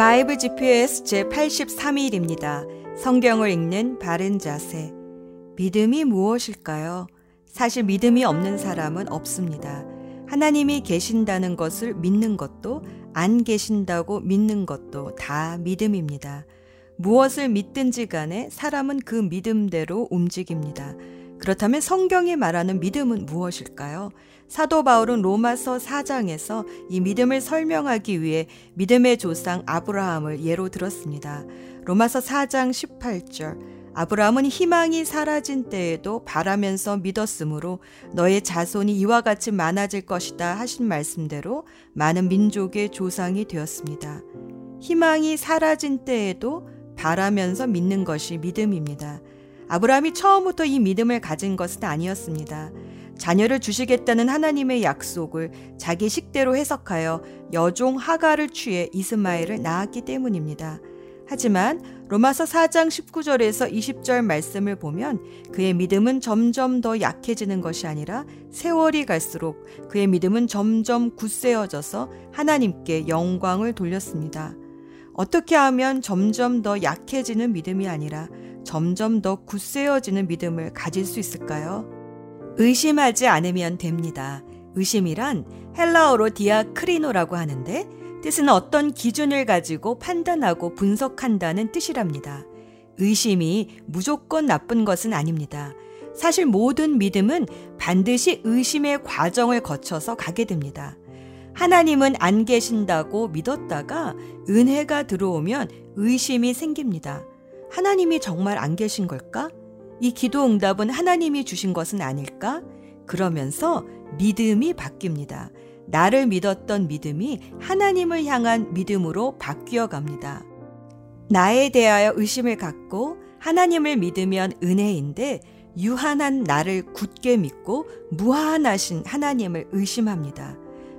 바이블 GPS 제83일입니다. 성경을 읽는 바른 자세. 믿음이 무엇일까요? 사실 믿음이 없는 사람은 없습니다. 하나님이 계신다는 것을 믿는 것도 안 계신다고 믿는 것도 다 믿음입니다. 무엇을 믿든지 간에 사람은 그 믿음대로 움직입니다. 그렇다면 성경이 말하는 믿음은 무엇일까요? 사도 바울은 로마서 4장에서 이 믿음을 설명하기 위해 믿음의 조상 아브라함을 예로 들었습니다. 로마서 4장 18절. 아브라함은 희망이 사라진 때에도 바라면서 믿었으므로 너의 자손이 이와 같이 많아질 것이다 하신 말씀대로 많은 민족의 조상이 되었습니다. 희망이 사라진 때에도 바라면서 믿는 것이 믿음입니다. 아브라함이 처음부터 이 믿음을 가진 것은 아니었습니다. 자녀를 주시겠다는 하나님의 약속을 자기 식대로 해석하여 여종 하가를 취해 이스마엘을 낳았기 때문입니다. 하지만 로마서 4장 19절에서 20절 말씀을 보면 그의 믿음은 점점 더 약해지는 것이 아니라 세월이 갈수록 그의 믿음은 점점 굳세어져서 하나님께 영광을 돌렸습니다. 어떻게 하면 점점 더 약해지는 믿음이 아니라 점점 더 굳세어지는 믿음을 가질 수 있을까요? 의심하지 않으면 됩니다. 의심이란 헬라어로 디아크리노라고 하는데 뜻은 어떤 기준을 가지고 판단하고 분석한다는 뜻이랍니다. 의심이 무조건 나쁜 것은 아닙니다. 사실 모든 믿음은 반드시 의심의 과정을 거쳐서 가게 됩니다. 하나님은 안 계신다고 믿었다가 은혜가 들어오면 의심이 생깁니다. 하나님이 정말 안 계신 걸까? 이 기도 응답은 하나님이 주신 것은 아닐까? 그러면서 믿음이 바뀝니다. 나를 믿었던 믿음이 하나님을 향한 믿음으로 바뀌어 갑니다. 나에 대하여 의심을 갖고 하나님을 믿으면 은혜인데 유한한 나를 굳게 믿고 무한하신 하나님을 의심합니다.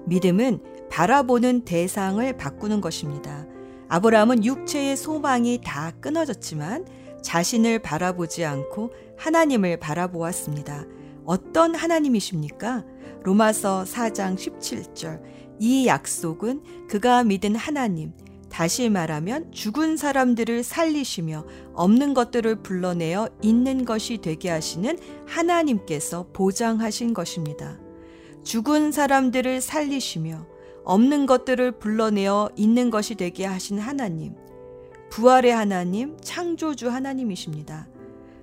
믿음은 바라보는 대상을 바꾸는 것입니다. 아브라함은 육체의 소망이 다 끊어졌지만 자신을 바라보지 않고 하나님을 바라보았습니다. 어떤 하나님이십니까? 로마서 4장 17절. 이 약속은 그가 믿은 하나님, 다시 말하면 죽은 사람들을 살리시며 없는 것들을 불러내어 있는 것이 되게 하시는 하나님께서 보장하신 것입니다. 죽은 사람들을 살리시며 없는 것들을 불러내어 있는 것이 되게 하신 하나님. 부활의 하나님, 창조주 하나님이십니다.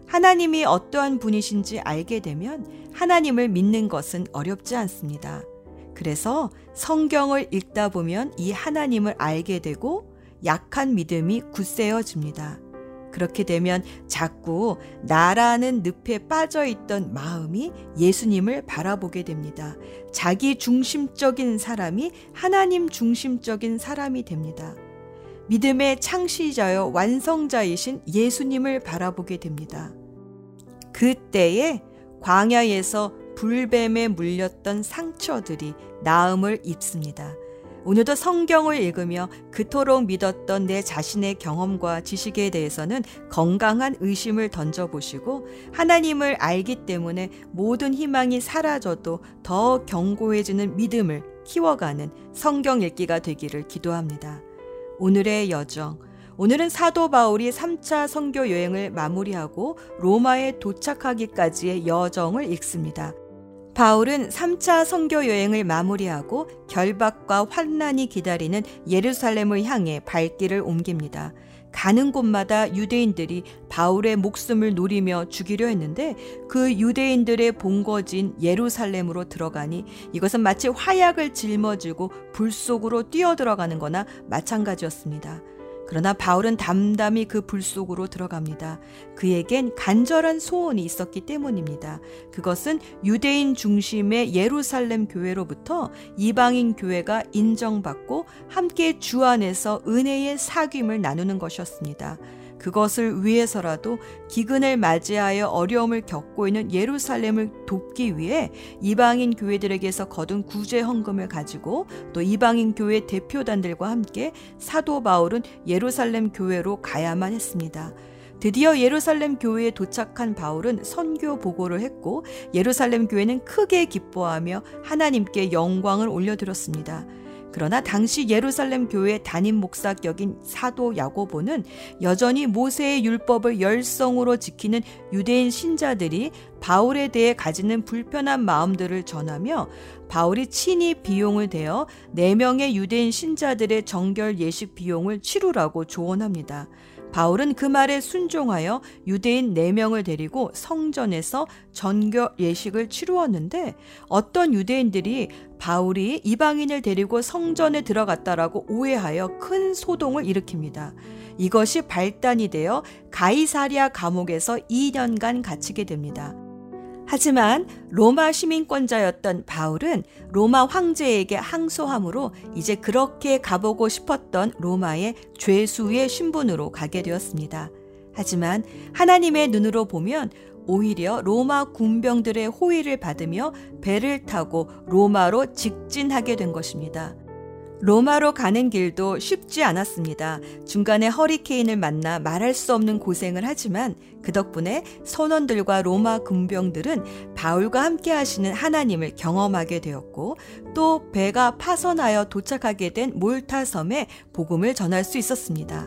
하나님이 어떠한 분이신지 알게 되면 하나님을 믿는 것은 어렵지 않습니다. 그래서 성경을 읽다 보면 이 하나님을 알게 되고 약한 믿음이 굳세어집니다. 그렇게 되면 자꾸 나라는 늪에 빠져 있던 마음이 예수님을 바라보게 됩니다. 자기 중심적인 사람이 하나님 중심적인 사람이 됩니다. 믿음의 창시자여 완성자이신 예수님을 바라보게 됩니다. 그때에 광야에서 불뱀에 물렸던 상처들이 나음을 입습니다. 오늘도 성경을 읽으며 그토록 믿었던 내 자신의 경험과 지식에 대해서는 건강한 의심을 던져보시고 하나님을 알기 때문에 모든 희망이 사라져도 더 견고해지는 믿음을 키워가는 성경 읽기가 되기를 기도합니다. 오늘의 여정. 오늘은 사도 바울이 3차 선교 여행을 마무리하고 로마에 도착하기까지의 여정을 읽습니다. 바울은 3차 선교 여행을 마무리하고 결박과 환난이 기다리는 예루살렘을 향해 발길을 옮깁니다. 가는 곳마다 유대인들이 바울의 목숨을 노리며 죽이려 했는데 그 유대인들의 본거진 예루살렘으로 들어가니 이것은 마치 화약을 짊어지고 불 속으로 뛰어들어가는 거나 마찬가지였습니다. 그러나 바울은 담담히 그 불 속으로 들어갑니다. 그에겐 간절한 소원이 있었기 때문입니다. 그것은 유대인 중심의 예루살렘 교회로부터 이방인 교회가 인정받고 함께 주 안에서 은혜의 사귐을 나누는 것이었습니다. 그것을 위해서라도 기근을 맞이하여 어려움을 겪고 있는 예루살렘을 돕기 위해 이방인 교회들에게서 거둔 구제 헌금을 가지고 또 이방인 교회 대표단들과 함께 사도 바울은 예루살렘 교회로 가야만 했습니다. 드디어 예루살렘 교회에 도착한 바울은 선교 보고를 했고 예루살렘 교회는 크게 기뻐하며 하나님께 영광을 올려드렸습니다. 그러나 당시 예루살렘 교회 담임 목사격인 사도 야고보는 여전히 모세의 율법을 열성으로 지키는 유대인 신자들이 바울에 대해 가지는 불편한 마음들을 전하며 바울이 친히 비용을 대어 4명의 유대인 신자들의 정결 예식 비용을 치르라고 조언합니다. 바울은 그 말에 순종하여 유대인 4명을 데리고 성전에서 전교 예식을 치루었는데 어떤 유대인들이 바울이 이방인을 데리고 성전에 들어갔다라고 오해하여 큰 소동을 일으킵니다. 이것이 발단이 되어 가이사리아 감옥에서 2년간 갇히게 됩니다. 하지만 로마 시민권자였던 바울은 로마 황제에게 항소함으로 이제 그렇게 가보고 싶었던 로마의 죄수의 신분으로 가게 되었습니다. 하지만 하나님의 눈으로 보면 오히려 로마 군병들의 호의를 받으며 배를 타고 로마로 직진하게 된 것입니다. 로마로 가는 길도 쉽지 않았습니다. 중간에 허리케인을 만나 말할 수 없는 고생을 하지만 그 덕분에 선원들과 로마 군병들은 바울과 함께 하시는 하나님을 경험하게 되었고 또 배가 파선하여 도착하게 된 몰타 섬에 복음을 전할 수 있었습니다.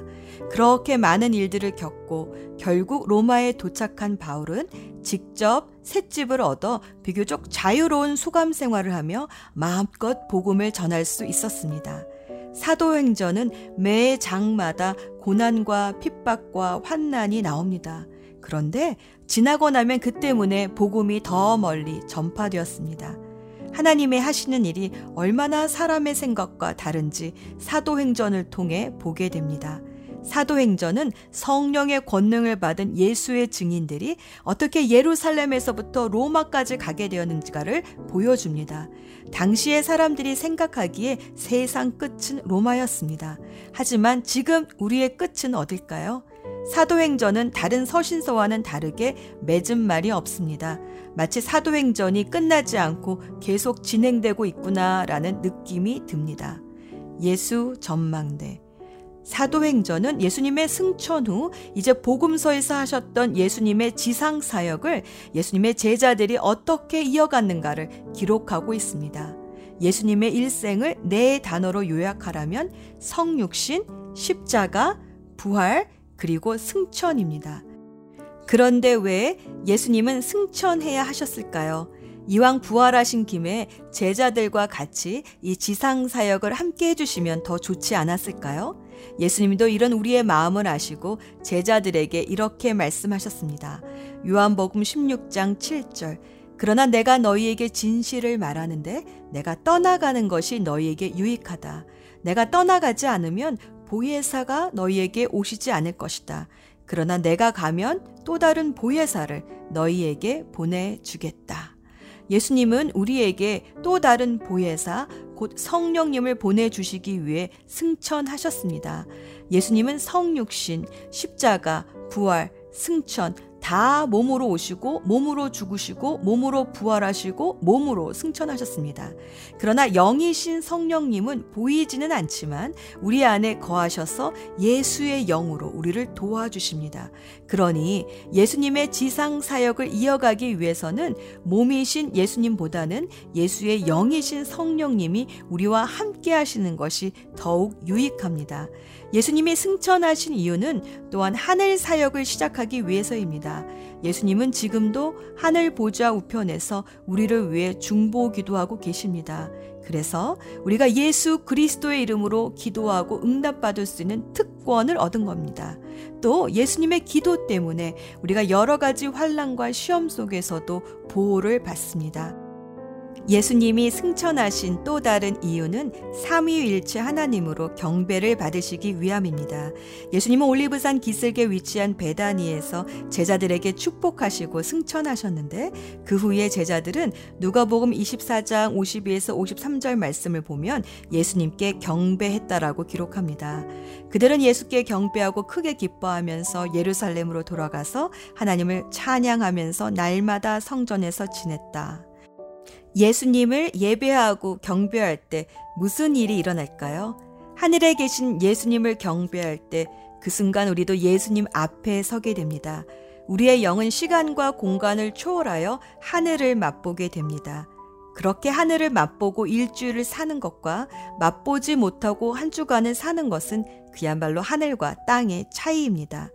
그렇게 많은 일들을 겪고 결국 로마에 도착한 바울은 직접 셋집을 얻어 비교적 자유로운 수감 생활을 하며 마음껏 복음을 전할 수 있었습니다. 사도행전은 매 장마다 고난과 핍박과 환난이 나옵니다. 그런데 지나고 나면 그 때문에 복음이 더 멀리 전파되었습니다. 하나님의 하시는 일이 얼마나 사람의 생각과 다른지 사도행전을 통해 보게 됩니다. 사도행전은 성령의 권능을 받은 예수의 증인들이 어떻게 예루살렘에서부터 로마까지 가게 되었는지가를 보여줍니다. 당시의 사람들이 생각하기에 세상 끝은 로마였습니다. 하지만 지금 우리의 끝은 어딜까요? 사도행전은 다른 서신서와는 다르게 맺은 말이 없습니다. 마치 사도행전이 끝나지 않고 계속 진행되고 있구나라는 느낌이 듭니다. 예수 전망대. 사도행전은 예수님의 승천 후 이제 복음서에서 하셨던 예수님의 지상 사역을 예수님의 제자들이 어떻게 이어갔는가를 기록하고 있습니다. 예수님의 일생을 네 단어로 요약하라면 성육신, 십자가, 부활, 그리고 승천입니다. 그런데 왜 예수님은 승천해야 하셨을까요? 이왕 부활하신 김에 제자들과 같이 이 지상 사역을 함께 해주시면 더 좋지 않았을까요? 예수님도 이런 우리의 마음을 아시고 제자들에게 이렇게 말씀하셨습니다. 요한복음 16장 7절. 그러나 내가 너희에게 진실을 말하는데 내가 떠나가는 것이 너희에게 유익하다. 내가 떠나가지 않으면 보혜사가 너희에게 오시지 않을 것이다. 그러나 내가 가면 또 다른 보혜사를 너희에게 보내주겠다. 예수님은 우리에게 또 다른 보혜사, 곧 성령님을 보내주시기 위해 승천하셨습니다. 예수님은 성육신, 십자가, 부활, 승천, 다 몸으로 오시고 몸으로 죽으시고 몸으로 부활하시고 몸으로 승천하셨습니다. 그러나 영이신 성령님은 보이지는 않지만 우리 안에 거하셔서 예수의 영으로 우리를 도와주십니다. 그러니 예수님의 지상 사역을 이어가기 위해서는 몸이신 예수님보다는 예수의 영이신 성령님이 우리와 함께 하시는 것이 더욱 유익합니다. 예수님이 승천하신 이유는 또한 하늘 사역을 시작하기 위해서입니다. 예수님은 지금도 하늘 보좌 우편에서 우리를 위해 중보 기도하고 계십니다. 그래서 우리가 예수 그리스도의 이름으로 기도하고 응답받을 수 있는 특권을 얻은 겁니다. 또 예수님의 기도 때문에 우리가 여러 가지 환란과 시험 속에서도 보호를 받습니다. 예수님이 승천하신 또 다른 이유는 삼위일체 하나님으로 경배를 받으시기 위함입니다. 예수님은 올리브산 기슭에 위치한 베다니에서 제자들에게 축복하시고 승천하셨는데 그 후에 제자들은 누가복음 24장 52에서 53절 말씀을 보면 예수님께 경배했다라고 기록합니다. 그들은 예수께 경배하고 크게 기뻐하면서 예루살렘으로 돌아가서 하나님을 찬양하면서 날마다 성전에서 지냈다. 예수님을 예배하고 경배할 때 무슨 일이 일어날까요? 하늘에 계신 예수님을 경배할 때 그 순간 우리도 예수님 앞에 서게 됩니다. 우리의 영은 시간과 공간을 초월하여 하늘을 맛보게 됩니다. 그렇게 하늘을 맛보고 일주일을 사는 것과 맛보지 못하고 한 주간을 사는 것은 그야말로 하늘과 땅의 차이입니다.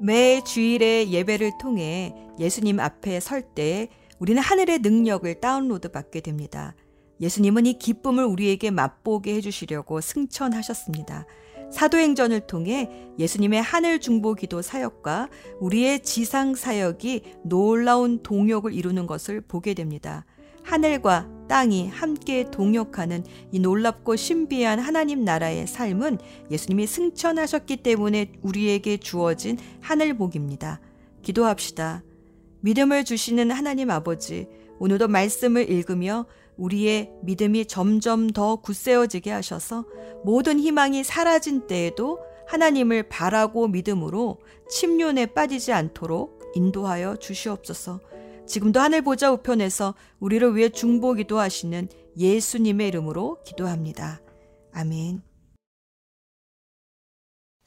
매 주일에 예배를 통해 예수님 앞에 설 때 우리는 하늘의 능력을 다운로드 받게 됩니다. 예수님은 이 기쁨을 우리에게 맛보게 해주시려고 승천하셨습니다. 사도행전을 통해 예수님의 하늘 중보 기도 사역과 우리의 지상 사역이 놀라운 동역을 이루는 것을 보게 됩니다. 하늘과 땅이 함께 동역하는 이 놀랍고 신비한 하나님 나라의 삶은 예수님이 승천하셨기 때문에 우리에게 주어진 하늘복입니다. 기도합시다. 믿음을 주시는 하나님 아버지, 오늘도 말씀을 읽으며 우리의 믿음이 점점 더 굳세어지게 하셔서 모든 희망이 사라진 때에도 하나님을 바라고 믿음으로 침륜에 빠지지 않도록 인도하여 주시옵소서. 지금도 하늘 보좌 우편에서 우리를 위해 중보 기도 하시는 예수님의 이름으로 기도합니다. 아멘.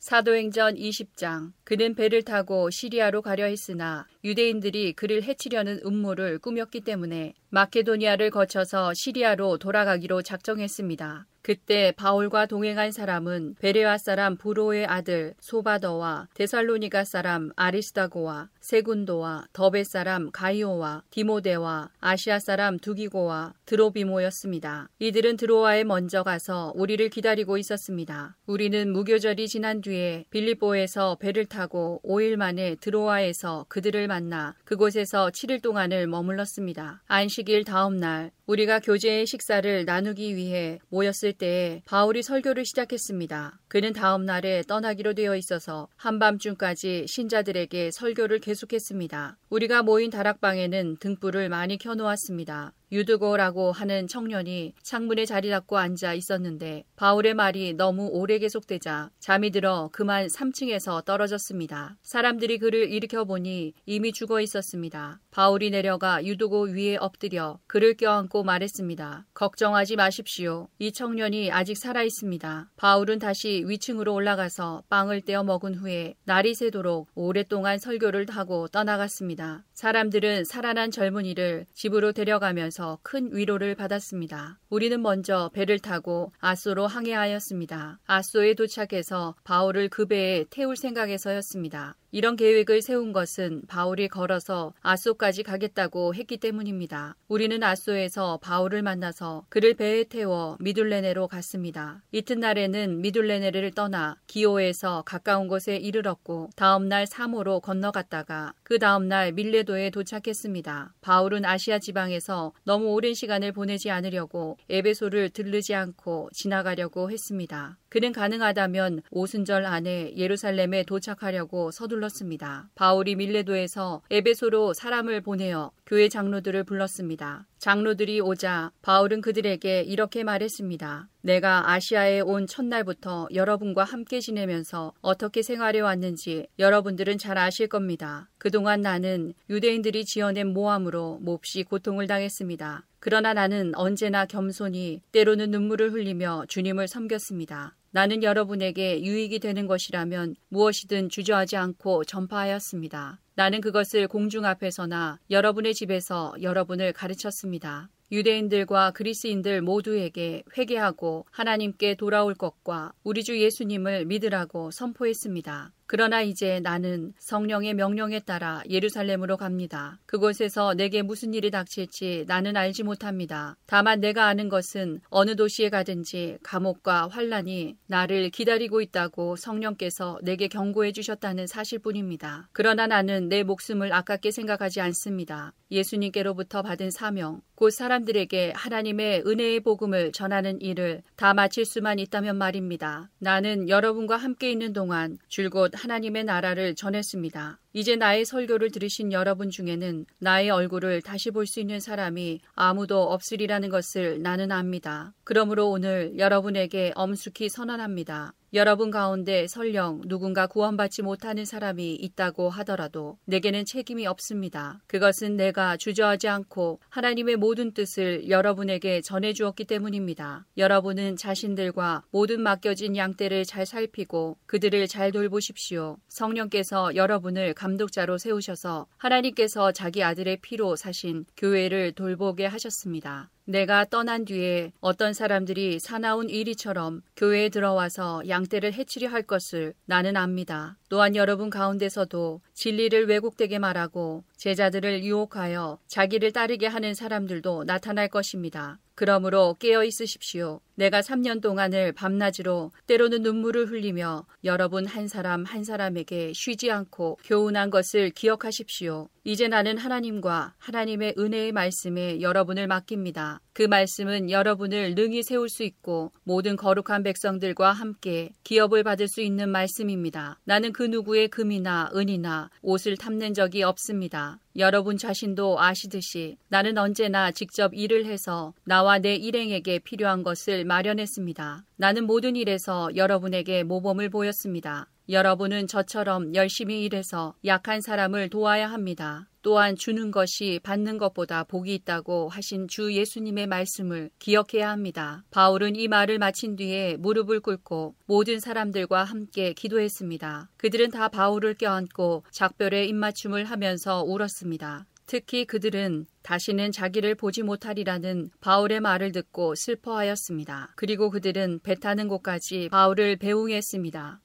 사도행전 20장 그는 배를 타고 시리아로 가려 했으나 유대인들이 그를 해치려는 음모를 꾸몄기 때문에 마케도니아를 거쳐서 시리아로 돌아가기로 작정했습니다. 그때 바울과 동행한 사람은 베레아 사람 부로의 아들 소바더와 데살로니가 사람 아리스다고와 세군도와 더베 사람 가이오와 디모데와 아시아 사람 두기고와 드로비모였습니다. 이들은 드로아에 먼저 가서 우리를 기다리고 있었습니다. 우리는 무교절이 지난 뒤에 빌립보에서 배를 타고 5일 만에 드로아에서 그들을 만나 그곳에서 7일 동안을 머물렀습니다. 안식일 다음 날 우리가 교제의 식사를 나누기 위해 모였을 때 바울이 설교를 시작했습니다. 그는 다음 날에 떠나기로 되어 있어서 한밤중까지 신자들에게 설교를 계속했습니다. 우리가 모인 다락방에는 등불을 많이 켜놓았습니다. 유드고라고 하는 청년이 창문에 자리 잡고 앉아 있었는데 바울의 말이 너무 오래 계속되자 잠이 들어 그만 3층에서 떨어졌습니다. 사람들이 그를 일으켜 보니 이미 죽어 있었습니다. 바울이 내려가 유드고 위에 엎드려 그를 껴안고 말했습니다. 걱정하지 마십시오. 이 청년이 아직 살아 있습니다. 바울은 다시 위층으로 올라가서 빵을 떼어 먹은 후에 날이 새도록 오랫동안 설교를 하고 떠나갔습니다. 사람들은 살아난 젊은이를 집으로 데려가면서 큰 위로를 받았습니다. 우리는 먼저 배를 타고 아소로 항해하였습니다. 아소에 도착해서 바울을 그 배에 태울 생각에서였습니다. 이런 계획을 세운 것은 바울이 걸어서 아소까지 가겠다고 했기 때문입니다. 우리는 아소에서 바울을 만나서 그를 배에 태워 미둘레네로 갔습니다. 이튿날에는 미둘레네를 떠나 기오에서 가까운 곳에 이르렀고 다음날 사모로 건너갔다가 그 다음날 밀레도에 도착했습니다. 바울은 아시아 지방에서 너무 오랜 시간을 보내지 않으려고 에베소를 들르지 않고 지나가려고 했습니다. 그는 가능하다면 오순절 안에 예루살렘에 도착하려고 서둘 렀습니다. 바울이 밀레도에서 에베소로 사람을 보내어 교회 장로들을 불렀습니다. 장로들이 오자 바울은 그들에게 이렇게 말했습니다. 내가 아시아에 온 첫날부터 여러분과 함께 지내면서 어떻게 생활해 왔는지 여러분들은 잘 아실 겁니다. 그동안 나는 유대인들이 지어낸 모함으로 몹시 고통을 당했습니다. 그러나 나는 언제나 겸손히 때로는 눈물을 흘리며 주님을 섬겼습니다. 나는 여러분에게 유익이 되는 것이라면 무엇이든 주저하지 않고 전파하였습니다. 나는 그것을 공중 앞에서나 여러분의 집에서 여러분을 가르쳤습니다. 유대인들과 그리스인들 모두에게 회개하고 하나님께 돌아올 것과 우리 주 예수님을 믿으라고 선포했습니다. 그러나 이제 나는 성령의 명령에 따라 예루살렘으로 갑니다. 그곳에서 내게 무슨 일이 닥칠지 나는 알지 못합니다. 다만 내가 아는 것은 어느 도시에 가든지 감옥과 환란이 나를 기다리고 있다고 성령께서 내게 경고해 주셨다는 사실뿐입니다. 그러나 나는 내 목숨을 아깝게 생각하지 않습니다. 예수님께로부터 받은 사명, 곧 사람들에게 하나님의 은혜의 복음을 전하는 일을 다 마칠 수만 있다면 말입니다. 나는 여러분과 함께 있는 동안 줄곧 하나님의 나라를 전했습니다. 이제 나의 설교를 들으신 여러분 중에는 나의 얼굴을 다시 볼 수 있는 사람이 아무도 없으리라는 것을 나는 압니다. 그러므로 오늘 여러분에게 엄숙히 선언합니다. 여러분 가운데 설령 누군가 구원받지 못하는 사람이 있다고 하더라도 내게는 책임이 없습니다. 그것은 내가 주저하지 않고 하나님의 모든 뜻을 여러분에게 전해주었기 때문입니다. 여러분은 자신들과 모든 맡겨진 양떼를 잘 살피고 그들을 잘 돌보십시오. 성령께서 여러분을 감독자로 세우셔서 하나님께서 자기 아들의 피로 사신 교회를 돌보게 하셨습니다. 내가 떠난 뒤에 어떤 사람들이 사나운 이리처럼 교회에 들어와서 양떼를 해치려 할 것을 나는 압니다. 또한 여러분 가운데서도 진리를 왜곡되게 말하고 제자들을 유혹하여 자기를 따르게 하는 사람들도 나타날 것입니다. 그러므로 깨어 있으십시오. 내가 3년 동안을 밤낮으로 때로는 눈물을 흘리며 여러분 한 사람 한 사람에게 쉬지 않고 교훈한 것을 기억하십시오. 이제 나는 하나님과 하나님의 은혜의 말씀에 여러분을 맡깁니다. 그 말씀은 여러분을 능히 세울 수 있고 모든 거룩한 백성들과 함께 기업을 받을 수 있는 말씀입니다. 나는 그 누구의 금이나 은이나 옷을 탐낸 적이 없습니다. 여러분 자신도 아시듯이 나는 언제나 직접 일을 해서 나와 내 일행에게 필요한 것을 마련했습니다. 나는 모든 일에서 여러분에게 모범을 보였습니다. 여러분은 저처럼 열심히 일해서 약한 사람을 도와야 합니다. 또한 주는 것이 받는 것보다 복이 있다고 하신 주 예수님의 말씀을 기억해야 합니다. 바울은 이 말을 마친 뒤에 무릎을 꿇고 모든 사람들과 함께 기도했습니다. 그들은 다 바울을 껴안고 작별의 입맞춤을 하면서 울었습니다. 특히 그들은 다시는 자기를 보지 못하리라는 바울의 말을 듣고 슬퍼하였습니다. 그리고 그들은 배 타는 곳까지 바울을 배웅했습니다.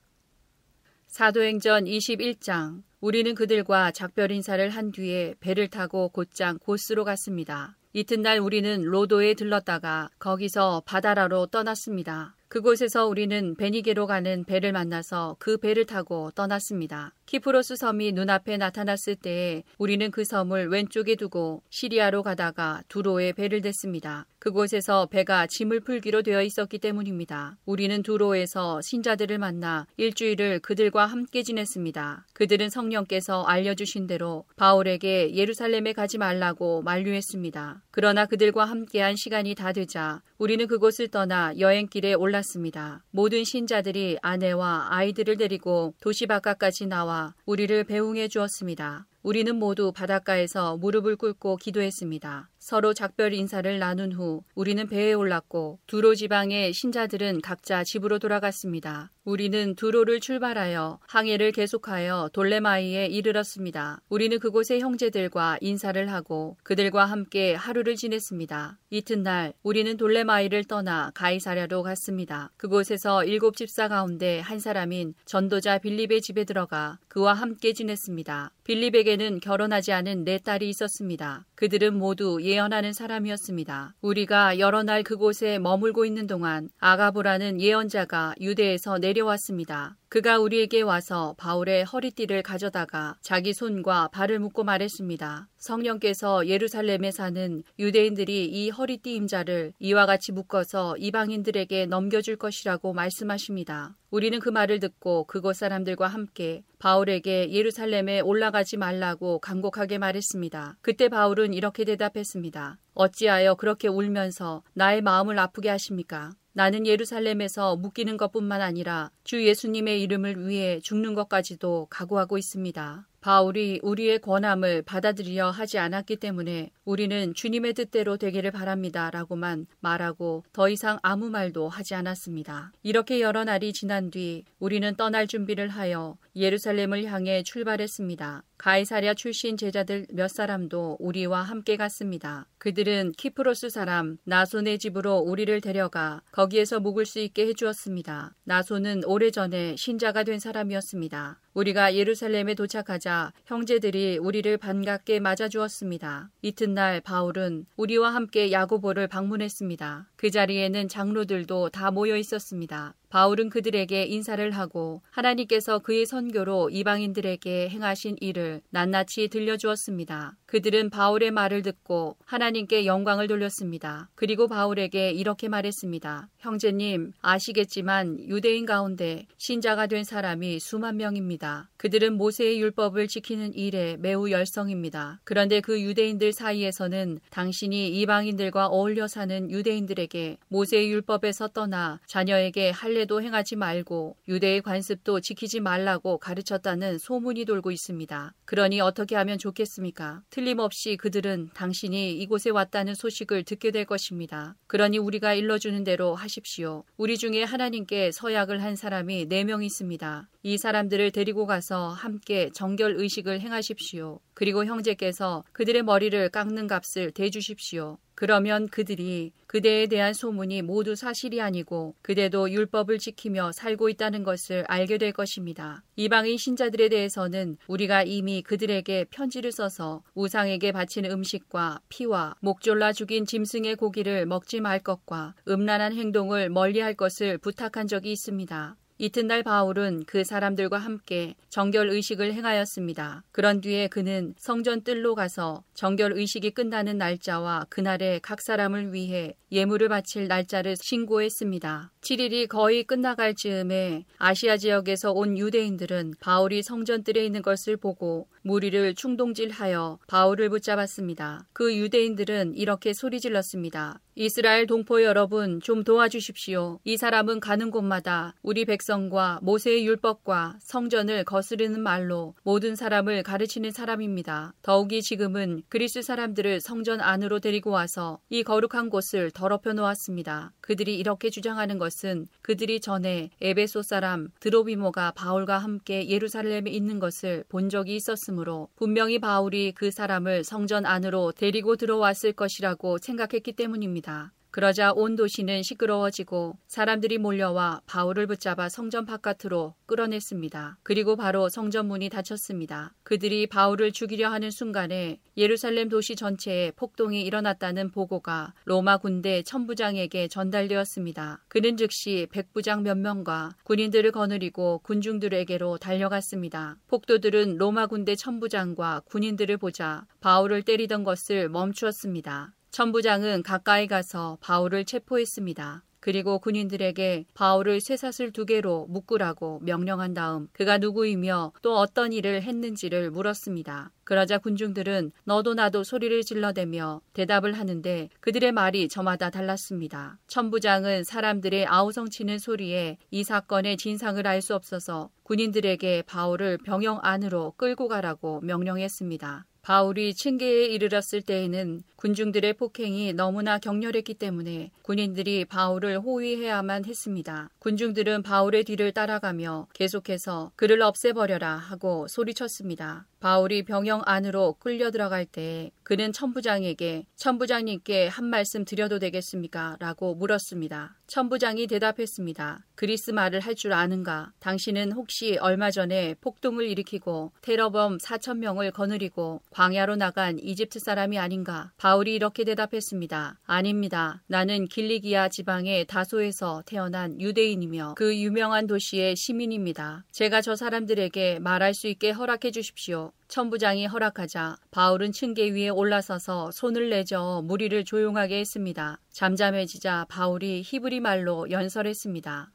사도행전 21장 우리는 그들과 작별 인사를 한 뒤에 배를 타고 곧장 고스로 갔습니다. 이튿날 우리는 로도에 들렀다가 거기서 바다라로 떠났습니다. 그곳에서 우리는 베니게로 가는 배를 만나서 그 배를 타고 떠났습니다. 키프로스 섬이 눈앞에 나타났을 때에 우리는 그 섬을 왼쪽에 두고 시리아로 가다가 두로에 배를 댔습니다. 그곳에서 배가 짐을 풀기로 되어 있었기 때문입니다. 우리는 두로에서 신자들을 만나 일주일을 그들과 함께 지냈습니다. 그들은 성령께서 알려주신 대로 바울에게 예루살렘에 가지 말라고 만류했습니다. 그러나 그들과 함께한 시간이 다 되자 우리는 그곳을 떠나 여행길에 올랐습니다. 모든 신자들이 아내와 아이들을 데리고 도시 바깥까지 나와 우리를 배웅해 주었습니다. 우리는 모두 바닷가에서 무릎을 꿇고 기도했습니다. 서로 작별 인사를 나눈 후 우리는 배에 올랐고 두로 지방의 신자들은 각자 집으로 돌아갔습니다. 우리는 두로를 출발하여 항해를 계속하여 돌레마이에 이르렀습니다. 우리는 그곳의 형제들과 인사를 하고 그들과 함께 하루를 지냈습니다. 이튿날 우리는 돌레마이를 떠나 가이사랴로 갔습니다. 그곳에서 일곱 집사 가운데 한 사람인 전도자 빌립의 집에 들어가 그와 함께 지냈습니다. 빌립에게는 결혼하지 않은 네 딸이 있었습니다. 그들은 모두 예언하는 사람이었습니다. 우리가 여러 날 그곳에 머물고 있는 동안 아가보라는 예언자가 유대에서 내려왔습니다. 그가 우리에게 와서 바울의 허리띠를 가져다가 자기 손과 발을 묶고 말했습니다. 성령께서 예루살렘에 사는 유대인들이 이 허리띠 임자를 이와 같이 묶어서 이방인들에게 넘겨줄 것이라고 말씀하십니다. 우리는 그 말을 듣고 그곳 사람들과 함께 바울에게 예루살렘에 올라가지 말라고 간곡하게 말했습니다. 그때 바울은 이렇게 대답했습니다. 어찌하여 그렇게 울면서 나의 마음을 아프게 하십니까? 나는 예루살렘에서 묶이는 것뿐만 아니라 주 예수님의 이름을 위해 죽는 것까지도 각오하고 있습니다. 바울이 우리의 권함을 받아들여 하지 않았기 때문에 우리는 주님의 뜻대로 되기를 바랍니다. 라고만 말하고 더 이상 아무 말도 하지 않았습니다. 이렇게 여러 날이 지난 뒤 우리는 떠날 준비를 하여 예루살렘을 향해 출발했습니다. 가이사랴 출신 제자들 몇 사람도 우리와 함께 갔습니다. 그들은 키프로스 사람 나손의 집으로 우리를 데려가 거기에서 묵을 수 있게 해주었습니다. 나손은 오래전에 신자가 된 사람이었습니다. 우리가 예루살렘에 도착하자 형제들이 우리를 반갑게 맞아주었습니다. 이튿날 바울은 우리와 함께 야고보를 방문했습니다. 그 자리에는 장로들도 다 모여 있었습니다. 바울은 그들에게 인사를 하고 하나님께서 그의 선교로 이방인들에게 행하신 일을 낱낱이 들려주었습니다. 그들은 바울의 말을 듣고 하나님께 영광을 돌렸습니다. 그리고 바울에게 이렇게 말했습니다. 형제님, 아시겠지만 유대인 가운데 신자가 된 사람이 수만 명입니다. 그들은 모세의 율법을 지키는 일에 매우 열성입니다. 그런데 그 유대인들 사이에서는 당신이 이방인들과 어울려 사는 유대인들에게 모세의 율법에서 떠나 자녀에게 할례 도 행하지 말고 유대의 관습도 지키지 말라고 가르쳤다는 소문이 돌고 있습니다. 그러니 어떻게 하면 좋겠습니까? 틀림없이 그들은 당신이 이곳에 왔다는 소식을 듣게 될 것입니다. 그러니 우리가 일러주는 대로 하십시오. 우리 중에 하나님께 서약을 한 사람이 네명 있습니다. 이 사람들을 데리고 가서 함께 정결 의식을 행하십시오. 그리고 형제께서 그들의 머리를 깎는 값을 대주십시오. 그러면 그들이 그대에 대한 소문이 모두 사실이 아니고 그대도 율법을 지키며 살고 있다는 것을 알게 될 것입니다. 이방인 신자들에 대해서는 우리가 이미 그들에게 편지를 써서 우상에게 바치는 음식과 피와 목졸라 죽인 짐승의 고기를 먹지 말 것과 음란한 행동을 멀리 할 것을 부탁한 적이 있습니다. 이튿날 바울은 그 사람들과 함께 정결 의식을 행하였습니다. 그런 뒤에 그는 성전 뜰로 가서 정결 의식이 끝나는 날짜와 그날에 각 사람을 위해 예물을 바칠 날짜를 신고했습니다. 7일이 거의 끝나갈 즈음에 아시아 지역에서 온 유대인들은 바울이 성전 뜰에 있는 것을 보고 무리를 충동질하여 바울을 붙잡았습니다. 그 유대인들은 이렇게 소리 질렀습니다. 이스라엘 동포 여러분 좀 도와주십시오. 이 사람은 가는 곳마다 우리 백성과 모세의 율법과 성전을 거스르는 말로 모든 사람을 가르치는 사람입니다. 더욱이 지금은 그리스 사람들을 성전 안으로 데리고 와서 이 거룩한 곳을 더럽혀 놓았습니다. 그들이 이렇게 주장하는 것은 그들이 전에 에베소 사람 드로비모가 바울과 함께 예루살렘에 있는 것을 본 적이 있었으므로 분명히 바울이 그 사람을 성전 안으로 데리고 들어왔을 것이라고 생각했기 때문입니다. 그러자 온 도시는 시끄러워지고 사람들이 몰려와 바울을 붙잡아 성전 바깥으로 끌어냈습니다. 그리고 바로 성전 문이 닫혔습니다. 그들이 바울을 죽이려 하는 순간에 예루살렘 도시 전체에 폭동이 일어났다는 보고가 로마 군대 천부장에게 전달되었습니다. 그는 즉시 백부장 몇 명과 군인들을 거느리고 군중들에게로 달려갔습니다. 폭도들은 로마 군대 천부장과 군인들을 보자 바울을 때리던 것을 멈추었습니다. 천부장은 가까이 가서 바울을 체포했습니다. 그리고 군인들에게 바울을 쇠사슬 두 개로 묶으라고 명령한 다음 그가 누구이며 또 어떤 일을 했는지를 물었습니다. 그러자 군중들은 너도 나도 소리를 질러대며 대답을 하는데 그들의 말이 저마다 달랐습니다. 천부장은 사람들의 아우성치는 소리에 이 사건의 진상을 알 수 없어서 군인들에게 바울을 병영 안으로 끌고 가라고 명령했습니다. 바울이 층계에 이르렀을 때에는 군중들의 폭행이 너무나 격렬했기 때문에 군인들이 바울을 호위해야만 했습니다. 군중들은 바울의 뒤를 따라가며 계속해서 그를 없애버려라 하고 소리쳤습니다. 바울이 병영 안으로 끌려 들어갈 때 그는 천부장에게 천부장님께 한 말씀 드려도 되겠습니까? 라고 물었습니다. 천부장이 대답했습니다. 그리스 말을 할 줄 아는가? 당신은 혹시 얼마 전에 폭동을 일으키고 테러범 4천 명을 거느리고 광야로 나간 이집트 사람이 아닌가? 바울이 이렇게 대답했습니다. 아닙니다. 나는 길리기아 지방의 다소에서 태어난 유대인이며 그 유명한 도시의 시민입니다. 제가 저 사람들에게 말할 수 있게 허락해 주십시오. 천부장이 허락하자 바울은 층계 위에 올라서서 손을 내저 무리를 조용하게 했습니다. 잠잠해지자 바울이 히브리 말로 연설했습니다.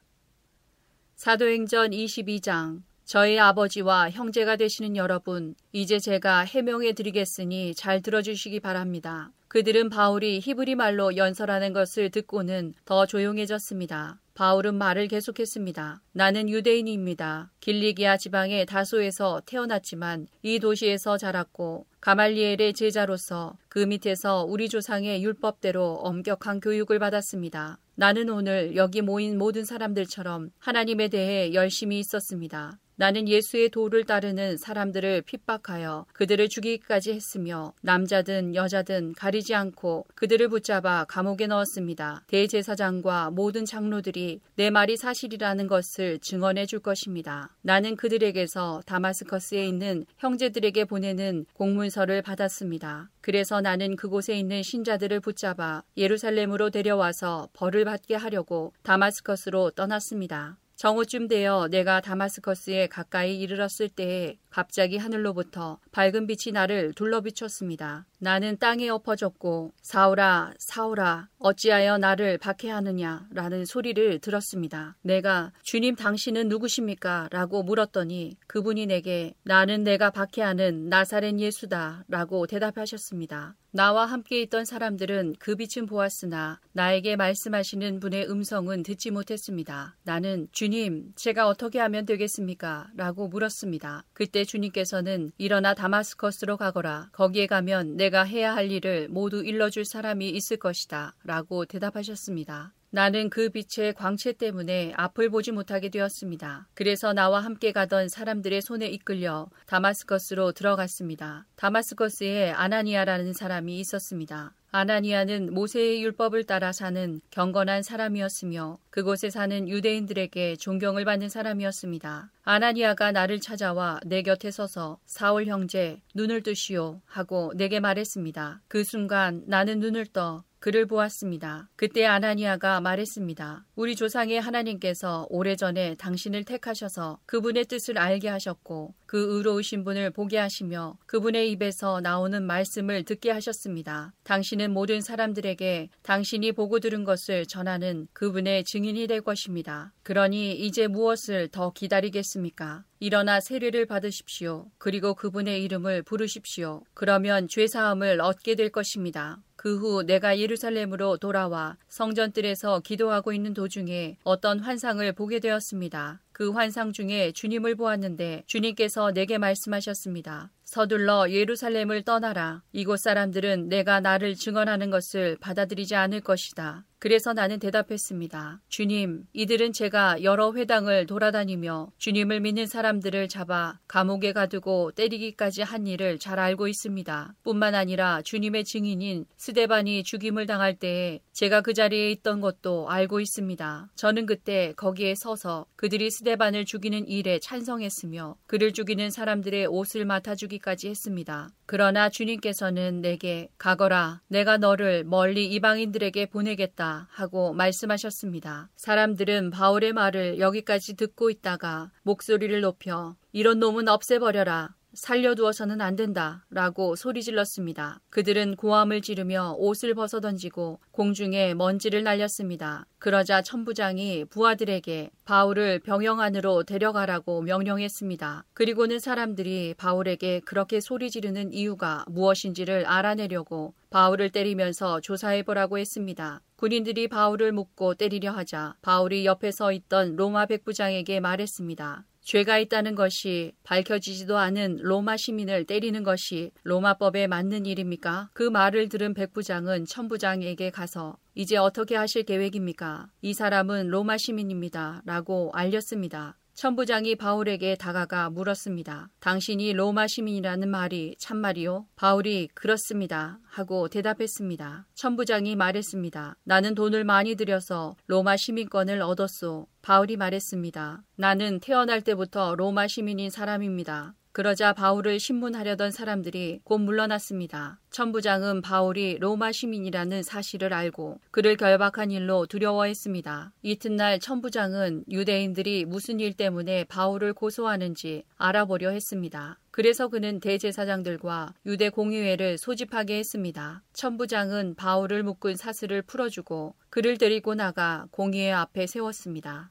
사도행전 22장 저희 아버지와 형제가 되시는 여러분, 이제 제가 해명해 드리겠으니 잘 들어주시기 바랍니다. 그들은 바울이 히브리 말로 연설하는 것을 듣고는 더 조용해졌습니다. 바울은 말을 계속했습니다. 나는 유대인입니다. 길리기아 지방의 다소에서 태어났지만 이 도시에서 자랐고 가말리엘의 제자로서 그 밑에서 우리 조상의 율법대로 엄격한 교육을 받았습니다. 나는 오늘 여기 모인 모든 사람들처럼 하나님에 대해 열심히 있었습니다. 나는 예수의 도를 따르는 사람들을 핍박하여 그들을 죽이기까지 했으며 남자든 여자든 가리지 않고 그들을 붙잡아 감옥에 넣었습니다. 대제사장과 모든 장로들이 내 말이 사실이라는 것을 증언해 줄 것입니다. 나는 그들에게서 다마스커스에 있는 형제들에게 보내는 공문서를 받았습니다. 그래서 나는 그곳에 있는 신자들을 붙잡아 예루살렘으로 데려와서 벌을 받게 하려고 다마스커스로 떠났습니다. 정오쯤 되어 내가 다마스커스에 가까이 이르렀을 때에 갑자기 하늘로부터 밝은 빛이 나를 둘러비쳤습니다. 나는 땅에 엎어졌고 사울아 사울아 어찌하여 나를 박해하느냐 라는 소리를 들었습니다. 내가 주님 당신은 누구십니까? 라고 물었더니 그분이 내게 나는 내가 박해하는 나사렛 예수다 라고 대답하셨습니다. 나와 함께 있던 사람들은 그 빛은 보았으나 나에게 말씀하시는 분의 음성은 듣지 못했습니다. 나는 주님, 제가 어떻게 하면 되겠습니까? 라고 물었습니다. 그때 주님께서는 일어나 다마스커스로 가거라. 거기에 가면 내가 해야 할 일을 모두 일러줄 사람이 있을 것이다. 라고 대답하셨습니다. 나는 그 빛의 광채 때문에 앞을 보지 못하게 되었습니다. 그래서 나와 함께 가던 사람들의 손에 이끌려 다마스커스로 들어갔습니다. 다마스커스에 아나니아라는 사람이 있었습니다. 아나니아는 모세의 율법을 따라 사는 경건한 사람이었으며 그곳에 사는 유대인들에게 존경을 받는 사람이었습니다. 아나니아가 나를 찾아와 내 곁에 서서 사울 형제 눈을 뜨시오 하고 내게 말했습니다. 그 순간 나는 눈을 떠 그를 보았습니다. 그때 아나니아가 말했습니다. 우리 조상의 하나님께서 오래전에 당신을 택하셔서 그분의 뜻을 알게 하셨고 그 의로우신 분을 보게 하시며 그분의 입에서 나오는 말씀을 듣게 하셨습니다. 당신은 모든 사람들에게 당신이 보고 들은 것을 전하는 그분의 증인이 될 것입니다. 그러니 이제 무엇을 더 기다리겠습니까? 일어나 세례를 받으십시오. 그리고 그분의 이름을 부르십시오. 그러면 죄사함을 얻게 될 것입니다. 그 후 내가 예루살렘으로 돌아와 성전뜰에서 기도하고 있는 도중에 어떤 환상을 보게 되었습니다. 그 환상 중에 주님을 보았는데 주님께서 내게 말씀하셨습니다. 서둘러 예루살렘을 떠나라. 이곳 사람들은 내가 나를 증언하는 것을 받아들이지 않을 것이다. 그래서 나는 대답했습니다. 주님, 이들은 제가 여러 회당을 돌아다니며 주님을 믿는 사람들을 잡아 감옥에 가두고 때리기까지 한 일을 잘 알고 있습니다. 뿐만 아니라 주님의 증인인 스데반이 죽임을 당할 때에 제가 그 자리에 있던 것도 알고 있습니다. 저는 그때 거기에 서서 그들이 스데반을 죽이는 일에 찬성했으며 그를 죽이는 사람들의 옷을 맡아주기까지 했습니다. 그러나 주님께서는 내게 가거라 내가 너를 멀리 이방인들에게 보내겠다 하고 말씀하셨습니다. 사람들은 바울의 말을 여기까지 듣고 있다가 목소리를 높여 이런 놈은 없애버려라 살려두어서는 안 된다. 라고 소리 질렀습니다. 그들은 고함을 지르며 옷을 벗어던지고 공중에 먼지를 날렸습니다. 그러자 천부장이 부하들에게 바울을 병영 안으로 데려가라고 명령했습니다. 그리고는 사람들이 바울에게 그렇게 소리 지르는 이유가 무엇인지를 알아내려고 바울을 때리면서 조사해보라고 했습니다. 군인들이 바울을 묶고 때리려 하자 바울이 옆에 서 있던 로마 백부장에게 말했습니다. 죄가 있다는 것이 밝혀지지도 않은 로마 시민을 때리는 것이 로마법에 맞는 일입니까? 그 말을 들은 백부장은 천부장에게 가서 이제 어떻게 하실 계획입니까? 이 사람은 로마 시민입니다. 라고 알렸습니다. 천부장이 바울에게 다가가 물었습니다. 당신이 로마 시민이라는 말이 참말이요? 바울이 그렇습니다. 하고 대답했습니다. 천부장이 말했습니다. 나는 돈을 많이 들여서 로마 시민권을 얻었소. 바울이 말했습니다. 나는 태어날 때부터 로마 시민인 사람입니다. 그러자 바울을 신문하려던 사람들이 곧 물러났습니다. 천부장은 바울이 로마 시민이라는 사실을 알고 그를 결박한 일로 두려워했습니다. 이튿날 천부장은 유대인들이 무슨 일 때문에 바울을 고소하는지 알아보려 했습니다. 그래서 그는 대제사장들과 유대 공의회를 소집하게 했습니다. 천부장은 바울을 묶은 사슬을 풀어주고 그를 데리고 나가 공의회 앞에 세웠습니다.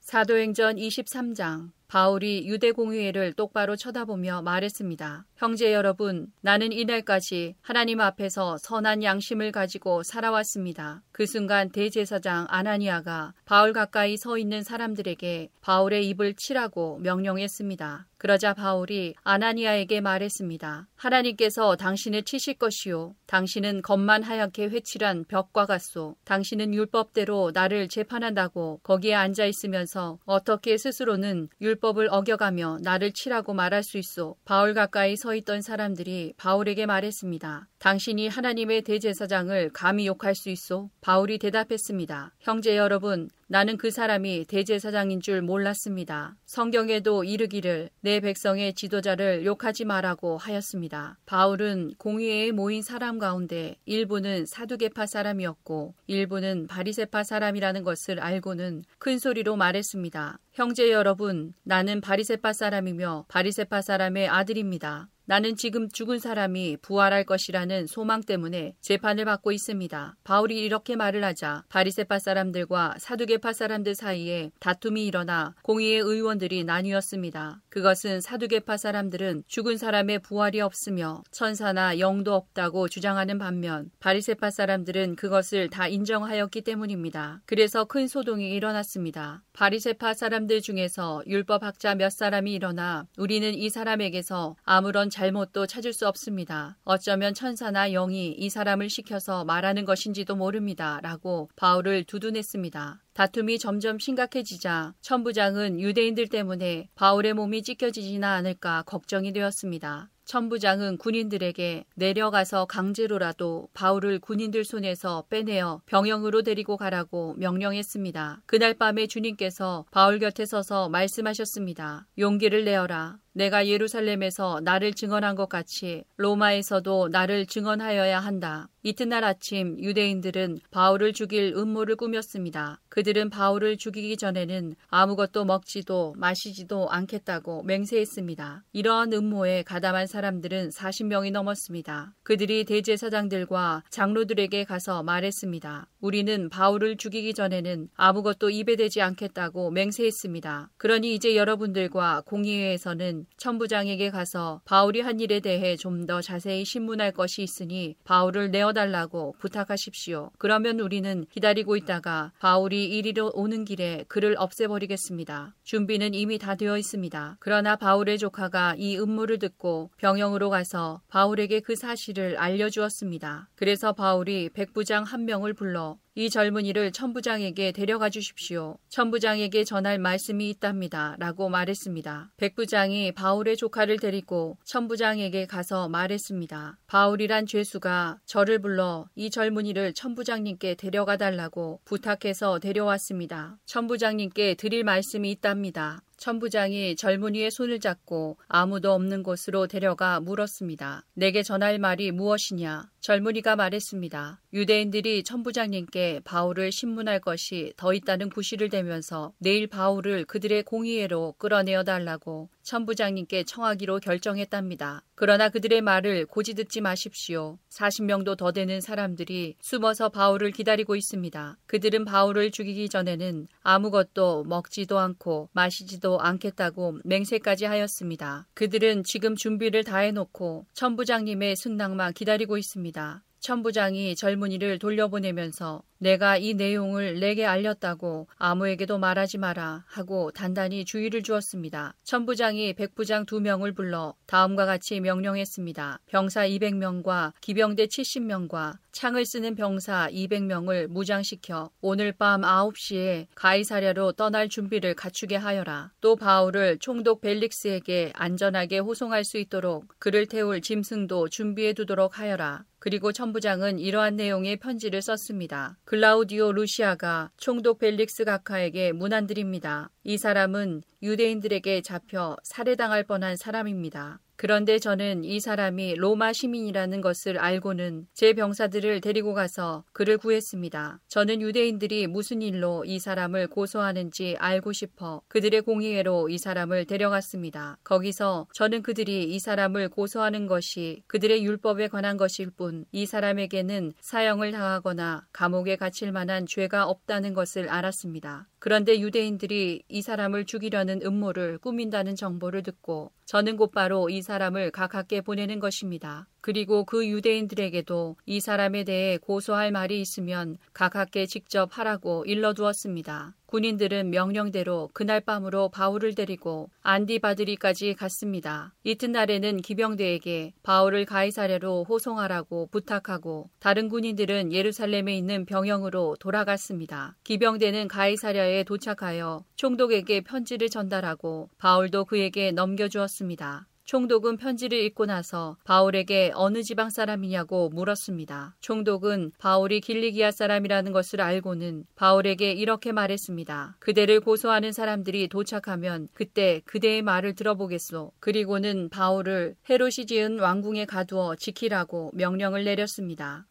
사도행전 23장 바울이 유대 공의회를 똑바로 쳐다보며 말했습니다. 형제 여러분, 나는 이날까지 하나님 앞에서 선한 양심을 가지고 살아왔습니다. 그 순간 대제사장 아나니아가 바울 가까이 서 있는 사람들에게 바울의 입을 치라고 명령했습니다. 그러자 바울이 아나니아에게 말했습니다. 하나님께서 당신을 치실 것이요. 당신은 겉만 하얗게 회칠한 벽과 같소. 당신은 율법대로 나를 재판한다고 거기에 앉아 있으면서 어떻게 스스로는 율법을 어겨가며 나를 치라고 말할 수 있소. 바울 가까이 서 있던 사람들이 바울에게 말했습니다. 당신이 하나님의 대제사장을 감히 욕할 수 있소? 바울이 대답했습니다. 형제 여러분, 나는 그 사람이 대제사장인 줄 몰랐습니다. 성경에도 이르기를 내 백성의 지도자를 욕하지 말라고 하였습니다. 바울은 공의회에 모인 사람 가운데 일부는 사두개파 사람이었고 일부는 바리세파 사람이라는 것을 알고는 큰 소리로 말했습니다. 형제 여러분, 나는 바리세파 사람이며 바리세파 사람의 아들입니다. 나는 지금 죽은 사람이 부활할 것이라는 소망 때문에 재판을 받고 있습니다. 바울이 이렇게 말을 하자 바리세파 사람들과 사두개파 사람들 사이에 다툼이 일어나 공의의 의원들이 나뉘었습니다. 그 그것은 사두개파 사람들은 죽은 사람의 부활이 없으며 천사나 영도 없다고 주장하는 반면 바리세파 사람들은 그것을 다 인정하였기 때문입니다. 그래서 큰 소동이 일어났습니다. 바리세파 사람들 중에서 율법학자 몇 사람이 일어나 우리는 이 사람에게서 아무런 잘못도 찾을 수 없습니다. 어쩌면 천사나 영이 이 사람을 시켜서 말하는 것인지도 모릅니다. 라고 바울을 두둔했습니다. 다툼이 점점 심각해지자 천부장은 유대인들 때문에 바울의 몸이 찢겨지지나 않을까 걱정이 되었습니다. 천부장은 군인들에게 내려가서 강제로라도 바울을 군인들 손에서 빼내어 병영으로 데리고 가라고 명령했습니다. 그날 밤에 주님께서 바울 곁에 서서 말씀하셨습니다. 용기를 내어라. 내가 예루살렘에서 나를 증언한 것 같이 로마에서도 나를 증언하여야 한다. 이튿날 아침 유대인들은 바울을 죽일 음모를 꾸몄습니다. 그들은 바울을 죽이기 전에는 아무것도 먹지도 마시지도 않겠다고 맹세했습니다. 이러한 음모에 가담한 사람들은 40명이 넘었습니다. 그들이 대제사장들과 장로들에게 가서 말했습니다. 우리는 바울을 죽이기 전에는 아무것도 입에 대지 않겠다고 맹세했습니다. 그러니 이제 여러분들과 공의회에서는 천부장에게 가서 바울이 한 일에 대해 좀 더 자세히 신문할 것이 있으니 바울을 내어달라고 부탁하십시오. 그러면 우리는 기다리고 있다가 바울이 이리로 오는 길에 그를 없애버리겠습니다. 준비는 이미 다 되어 있습니다. 그러나 바울의 조카가 이 음모를 듣고 병영으로 가서 바울에게 그 사실을 알려주었습니다. 그래서 바울이 백부장 한 명을 불러 이 젊은이를 천부장에게 데려가 주십시오. 천부장에게 전할 말씀이 있답니다. 라고 말했습니다. 백부장이 바울의 조카를 데리고 천부장에게 가서 말했습니다. 바울이란 죄수가 저를 불러 이 젊은이를 천부장님께 데려가 달라고 부탁해서 데려왔습니다. 천부장님께 드릴 말씀이 있답니다. 천부장이 젊은이의 손을 잡고 아무도 없는 곳으로 데려가 물었습니다. 내게 전할 말이 무엇이냐? 젊은이가 말했습니다. 유대인들이 천부장님께 바울을 신문할 것이 더 있다는 구실을 대면서 내일 바울을 그들의 공의회로 끌어내어 달라고 천부장님께 청하기로 결정했답니다. 그러나 그들의 말을 고지 듣지 마십시오. 40명도 더 되는 사람들이 숨어서 바울을 기다리고 있습니다. 그들은 바울을 죽이기 전에는 아무것도 먹지도 않고 마시지도 않겠다고 맹세까지 하였습니다. 그들은 지금 준비를 다 해놓고 천부장님의 승낙만 기다리고 있습니다. 천 부장이 젊은이를 돌려보내면서 내가 이 내용을 내게 알렸다고 아무에게도 말하지 마라 하고 단단히 주의를 주었습니다. 천부장이 백부장 두 명을 불러 다음과 같이 명령했습니다. 병사 200명과 기병대 70명과 창을 쓰는 병사 200명을 무장시켜 오늘 밤 9시에 가이사랴로 떠날 준비를 갖추게 하여라. 또 바울을 총독 벨릭스에게 안전하게 호송할 수 있도록 그를 태울 짐승도 준비해 두도록 하여라. 그리고 천부장은 이러한 내용의 편지를 썼습니다. 글라우디오 루시아가 총독 벨릭스 가카에게 문안드립니다. 이 사람은 유대인들에게 잡혀 살해당할 뻔한 사람입니다. 그런데 저는 이 사람이 로마 시민이라는 것을 알고는 제 병사들을 데리고 가서 그를 구했습니다. 저는 유대인들이 무슨 일로 이 사람을 고소하는지 알고 싶어 그들의 공의회로 이 사람을 데려갔습니다. 거기서 저는 그들이 이 사람을 고소하는 것이 그들의 율법에 관한 것일 뿐 이 사람에게는 사형을 당하거나 감옥에 갇힐 만한 죄가 없다는 것을 알았습니다. 그런데 유대인들이 이 사람을 죽이려는 음모를 꾸민다는 정보를 듣고 저는 곧바로 이 사람을 가깝게 보내는 것입니다. 그리고 그 유대인들에게도 이 사람에 대해 고소할 말이 있으면 가깝게 직접 하라고 일러두었습니다. 군인들은 명령대로 그날 밤으로 바울을 데리고 안디바드리까지 갔습니다. 이튿날에는 기병대에게 바울을 가이사랴로 호송하라고 부탁하고 다른 군인들은 예루살렘에 있는 병영으로 돌아갔습니다. 기병대는 가이사랴에 도착하여 총독에게 편지를 전달하고 바울도 그에게 넘겨주었습니다. 총독은 편지를 읽고 나서 바울에게 어느 지방 사람이냐고 물었습니다. 총독은 바울이 길리기아 사람이라는 것을 알고는 바울에게 이렇게 말했습니다. 그대를 고소하는 사람들이 도착하면 그때 그대의 말을 들어보겠소. 그리고는 바울을 헤롯이 지은 왕궁에 가두어 지키라고 명령을 내렸습니다.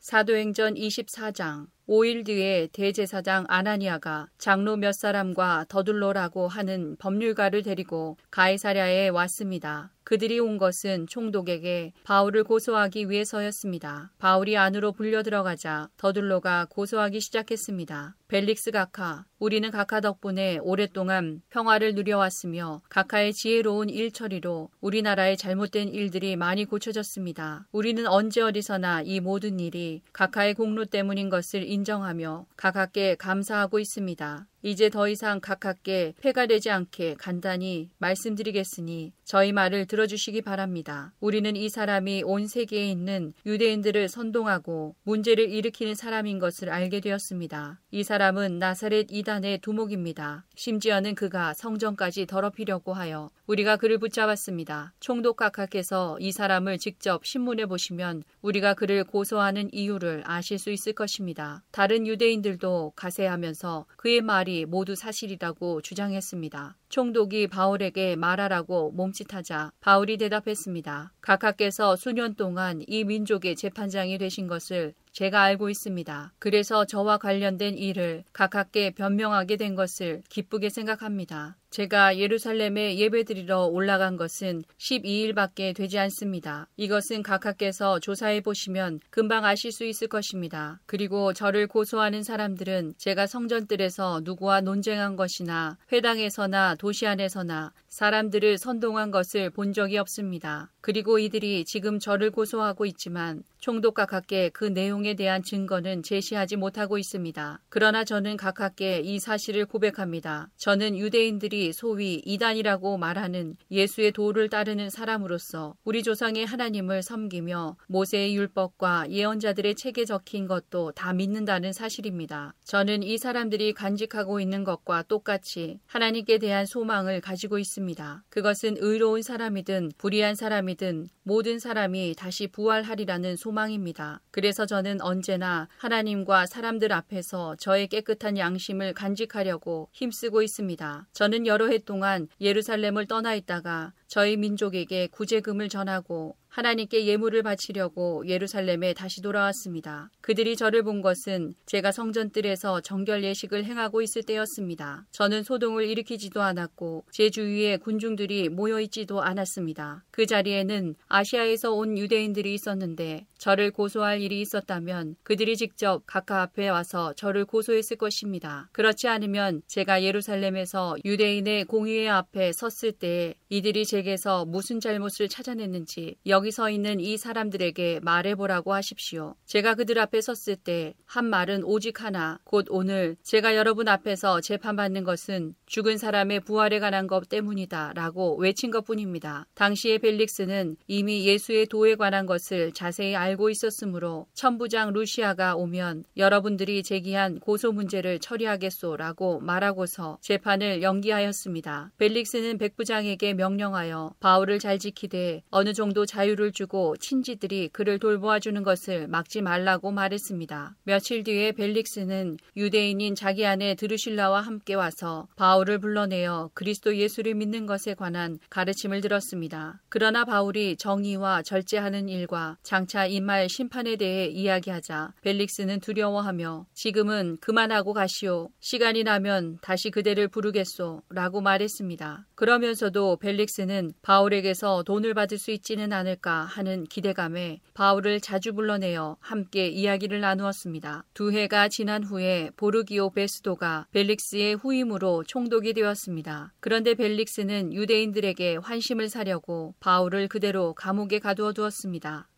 사도행전 24장 5일 뒤에 대제사장 아나니아가 장로 몇 사람과 더둘러라고 하는 법률가를 데리고 가이사랴에 왔습니다. 그들이 온 것은 총독에게 바울을 고소하기 위해서였습니다. 바울이 안으로 불려 들어가자 더둘로가 고소하기 시작했습니다. 벨릭스 각하, 우리는 각하 덕분에 오랫동안 평화를 누려왔으며 각하의 지혜로운 일 처리로 우리나라의 잘못된 일들이 많이 고쳐졌습니다. 우리는 언제 어디서나 이 모든 일이 각하의 공로 때문인 것을 인정하며 각하께 감사하고 있습니다. 이제 더 이상 각하께 폐가 되지 않게 간단히 말씀드리겠으니 저희 말을 들어주시기 바랍니다. 우리는 이 사람이 온 세계에 있는 유대인들을 선동하고 문제를 일으키는 사람인 것을 알게 되었습니다. 이 사람은 나사렛 이단의 두목입니다. 심지어는 그가 성전까지 더럽히려고 하여 우리가 그를 붙잡았습니다. 총독 각하께서 이 사람을 직접 신문해 보시면 우리가 그를 고소하는 이유를 아실 수 있을 것입니다. 다른 유대인들도 가세하면서 그의 말이 말이 모두 사실이라고 주장했습니다. 총독이 바울에게 말하라고 몸짓하자 바울이 대답했습니다. 각하께서 수년 동안 이 민족의 재판장이 되신 것을 제가 알고 있습니다. 그래서 저와 관련된 일을 각하께 변명하게 된 것을 기쁘게 생각합니다. 제가 예루살렘에 예배드리러 올라간 것은 12일밖에 되지 않습니다. 이것은 각하께서 조사해 보시면 금방 아실 수 있을 것입니다. 그리고 저를 고소하는 사람들은 제가 성전들에서 누구와 논쟁한 것이나 회당에서나 도시 안에서나 사람들을 선동한 것을 본 적이 없습니다. 그리고 이들이 지금 저를 고소하고 있지만 총독과 각계 그 내용에 대한 증거는 제시하지 못하고 있습니다. 그러나 저는 각하께 이 사실을 고백합니다. 저는 유대인들이 소위 이단이라고 말하는 예수의 도를 따르는 사람으로서 우리 조상의 하나님을 섬기며 모세의 율법과 예언자들의 책에 적힌 것도 다 믿는다는 사실입니다. 저는 이 사람들이 간직하고 있는 것과 똑같이 하나님께 대한 소망을 가지고 있습니다. 그것은 의로운 사람이든 불의한 사람이든 모든 사람이 다시 부활하리라는 소망입니다. 그래서 저는 언제나 하나님과 사람들 앞에서 저의 깨끗한 양심을 간직하려고 힘쓰고 있습니다. 저는 여러 해 동안 예루살렘을 떠나 있다가 저희 민족에게 구제금을 전하고 하나님께 예물을 바치려고 예루살렘에 다시 돌아왔습니다. 그들이 저를 본 것은 제가 성전뜰에서 정결 예식을 행하고 있을 때였습니다. 저는 소동을 일으키지도 않았고 제 주위에 군중들이 모여 있지도 않았습니다. 그 자리에는 아시아에서 온 유대인들이 있었는데 저를 고소할 일이 있었다면 그들이 직접 각하 앞에 와서 저를 고소했을 것입니다. 그렇지 않으면 제가 예루살렘에서 유대인의 공의회 앞에 섰을 때 이들이 제게서 무슨 잘못을 찾아냈는지 여기 서 있는 이 사람들에게 말해보라고 하십시오. 제가 그들 앞에 섰을 때 한 말은 오직 하나, 곧 오늘 제가 여러분 앞에서 재판받는 것은 죽은 사람의 부활에 관한 것 때문이다 라고 외친 것 뿐입니다. 당시에 벨릭스는 이미 예수의 도에 관한 것을 자세히 알고 있었으므로 천부장 루시아가 오면 여러분들이 제기한 고소 문제를 처리하겠소 라고 말하고서 재판을 연기하였습니다. 벨릭스는 백부장에게 명령하여 바울을 잘 지키되 어느 정도 자유 자유를 주고 친지들이 그를 돌보아 주는 것을 막지 말라고 말했습니다. 며칠 뒤에 벨릭스는 유대인인 자기 아내 드루실라와 함께 와서 바울을 불러내어 그리스도 예수를 믿는 것에 관한 가르침을 들었습니다. 그러나 바울이 정의와 절제하는 일과 장차 임할 심판에 대해 이야기하자 벨릭스는 두려워하며 지금은 그만하고 가시오. 시간이 나면 다시 그대를 부르겠소. 라고 말했습니다. 그러면서도 벨릭스는 바울에게서 돈을 받을 수 있지는 않을 않을까 하는 기대감에 바울을 자주 불러내어 함께 이야기를 나누었습니다. 두 해가 지난 후에 보르기오 베스도가 벨릭스의 후임으로 총독이 되었습니다. 그런데 벨릭스는 유대인들에게 환심을 사려고 바울을 그대로 감옥에 가두어 두었습니다.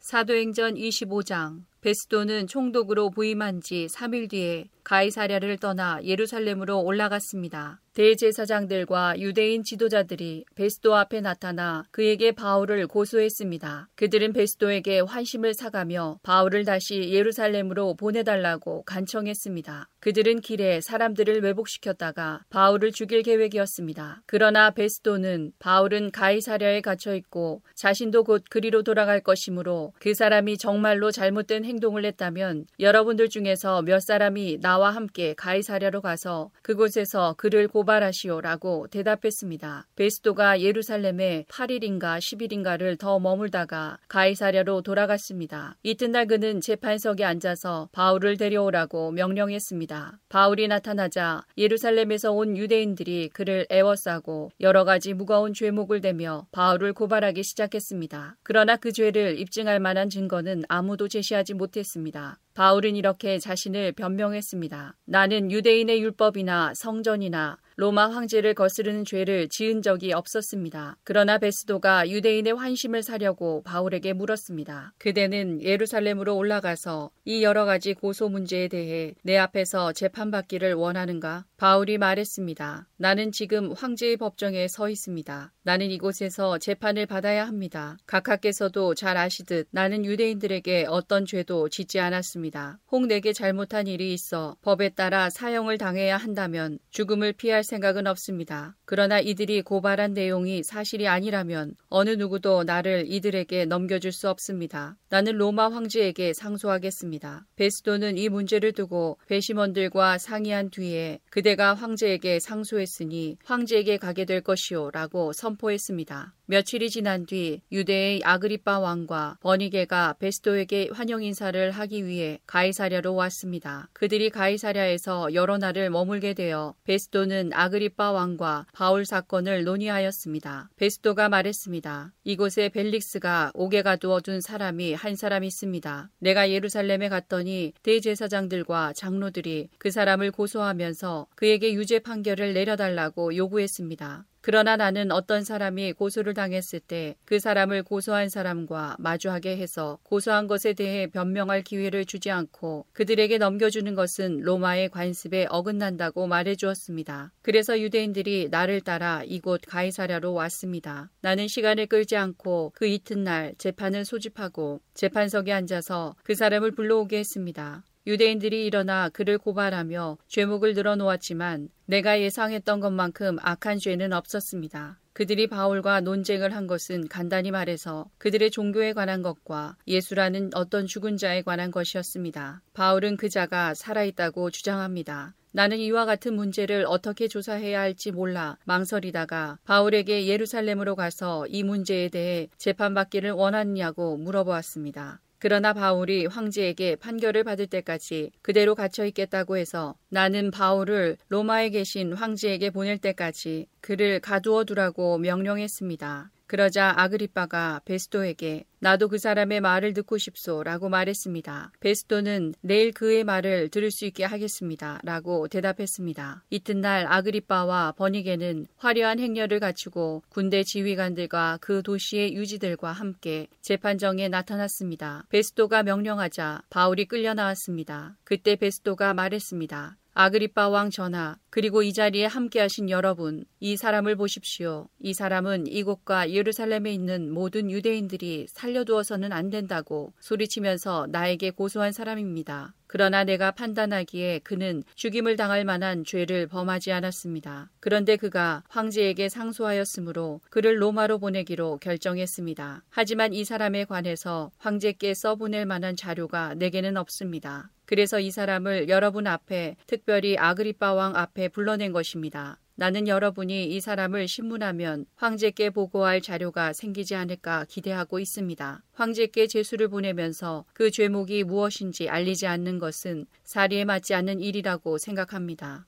사도행전 25장 베스도는 총독으로 부임한 지 3일 뒤에 가이사랴를 떠나 예루살렘으로 올라갔습니다. 대제사장들과 유대인 지도자들이 베스도 앞에 나타나 그에게 바울을 고소했습니다. 그들은 베스도에게 환심을 사가며 바울을 다시 예루살렘으로 보내달라고 간청했습니다. 그들은 길에 사람들을 왜복시켰다가 바울을 죽일 계획이었습니다. 그러나 베스도는 바울은 가이사랴에 갇혀 있고 자신도 곧 그리로 돌아갈 것이므로 그 사람이 정말로 잘못된 행동을 했다면 여러분들 중에서 몇 사람이 나와 함께 가이사랴로 가서 그곳에서 그를 고 고발하시오라고 대답했습니다. 베스도가 예루살렘에 8일인가 10일인가를 더 머물다가 가이사랴로 돌아갔습니다. 이튿날 그는 재판석에 앉아서 바울을 데려오라고 명령했습니다. 바울이 나타나자 예루살렘에서 온 유대인들이 그를 애워싸고 여러 가지 무거운 죄목을 대며 바울을 고발하기 시작했습니다. 그러나 그 죄를 입증할 만한 증거는 아무도 제시하지 못했습니다. 바울은 이렇게 자신을 변명했습니다. 나는 유대인의 율법이나 성전이나 로마 황제를 거스르는 죄를 지은 적이 없었습니다. 그러나 베스도가 유대인의 환심을 사려고 바울에게 물었습니다. 그대는 예루살렘으로 올라가서 이 여러 가지 고소 문제에 대해 내 앞에서 재판받기를 원하는가? 바울이 말했습니다. 나는 지금 황제의 법정에 서 있습니다. 나는 이곳에서 재판을 받아야 합니다. 각하께서도 잘 아시듯 나는 유대인들에게 어떤 죄도 짓지 않았습니다. 혹 내게 잘못한 일이 있어 법에 따라 사형을 당해야 한다면 죽음을 피할 생각은 없습니다. 그러나 이들이 고발한 내용이 사실이 아니라면 어느 누구도 나를 이들에게 넘겨줄 수 없습니다. 나는 로마 황제에게 상소하겠습니다. 베스도는 이 문제를 두고 배심원들과 상의한 뒤에 그대가 황제에게 상소했으니 황제에게 가게 될 것이오 라고 선포했습니다. 며칠이 지난 뒤 유대의 아그리빠 왕과 버니게가 베스도에게 환영 인사를 하기 위해 가이사랴로 왔습니다. 그들이 가이사랴에서 여러 날을 머물게 되어 베스도는 아그리빠 왕과 바울 사건을 논의하였습니다. 베스도가 말했습니다. 이곳에 벨릭스가 옥에 가두어 둔 사람이 한 사람 있습니다. 내가 예루살렘에 갔더니 대제사장들과 장로들이 그 사람을 고소하면서 그에게 유죄 판결을 내려달라고 요구했습니다. 그러나 나는 어떤 사람이 고소를 당했을 때 그 사람을 고소한 사람과 마주하게 해서 고소한 것에 대해 변명할 기회를 주지 않고 그들에게 넘겨주는 것은 로마의 관습에 어긋난다고 말해 주었습니다. 그래서 유대인들이 나를 따라 이곳 가이사랴로 왔습니다. 나는 시간을 끌지 않고 그 이튿날 재판을 소집하고 재판석에 앉아서 그 사람을 불러오게 했습니다. 유대인들이 일어나 그를 고발하며 죄목을 늘어놓았지만 내가 예상했던 것만큼 악한 죄는 없었습니다. 그들이 바울과 논쟁을 한 것은 간단히 말해서 그들의 종교에 관한 것과 예수라는 어떤 죽은 자에 관한 것이었습니다. 바울은 그 자가 살아있다고 주장합니다. 나는 이와 같은 문제를 어떻게 조사해야 할지 몰라 망설이다가 바울에게 예루살렘으로 가서 이 문제에 대해 재판받기를 원하느냐고 물어보았습니다. 그러나 바울이 황제에게 판결을 받을 때까지 그대로 갇혀 있겠다고 해서 나는 바울을 로마에 계신 황제에게 보낼 때까지 그를 가두어 두라고 명령했습니다. 그러자 아그리빠가 베스도에게 나도 그 사람의 말을 듣고 싶소 라고 말했습니다. 베스도는 내일 그의 말을 들을 수 있게 하겠습니다. 라고 대답했습니다. 이튿날 아그리빠와 버니게는 화려한 행렬을 갖추고 군대 지휘관들과 그 도시의 유지들과 함께 재판정에 나타났습니다. 베스도가 명령하자 바울이 끌려 나왔습니다. 그때 베스도가 말했습니다. 아그리빠 왕 전하, 그리고 이 자리에 함께하신 여러분, 이 사람을 보십시오. 이 사람은 이곳과 예루살렘에 있는 모든 유대인들이 살려두어서는 안 된다고 소리치면서 나에게 고소한 사람입니다. 그러나 내가 판단하기에 그는 죽임을 당할 만한 죄를 범하지 않았습니다. 그런데 그가 황제에게 상소하였으므로 그를 로마로 보내기로 결정했습니다. 하지만 이 사람에 관해서 황제께 써보낼 만한 자료가 내게는 없습니다. 그래서 이 사람을 여러분 앞에 특별히 아그리빠 왕 앞에 불러낸 것입니다. 나는 여러분이 이 사람을 신문하면 황제께 보고할 자료가 생기지 않을까 기대하고 있습니다. 황제께 제수를 보내면서 그 죄목이 무엇인지 알리지 않는 것은 사리에 맞지 않는 일이라고 생각합니다.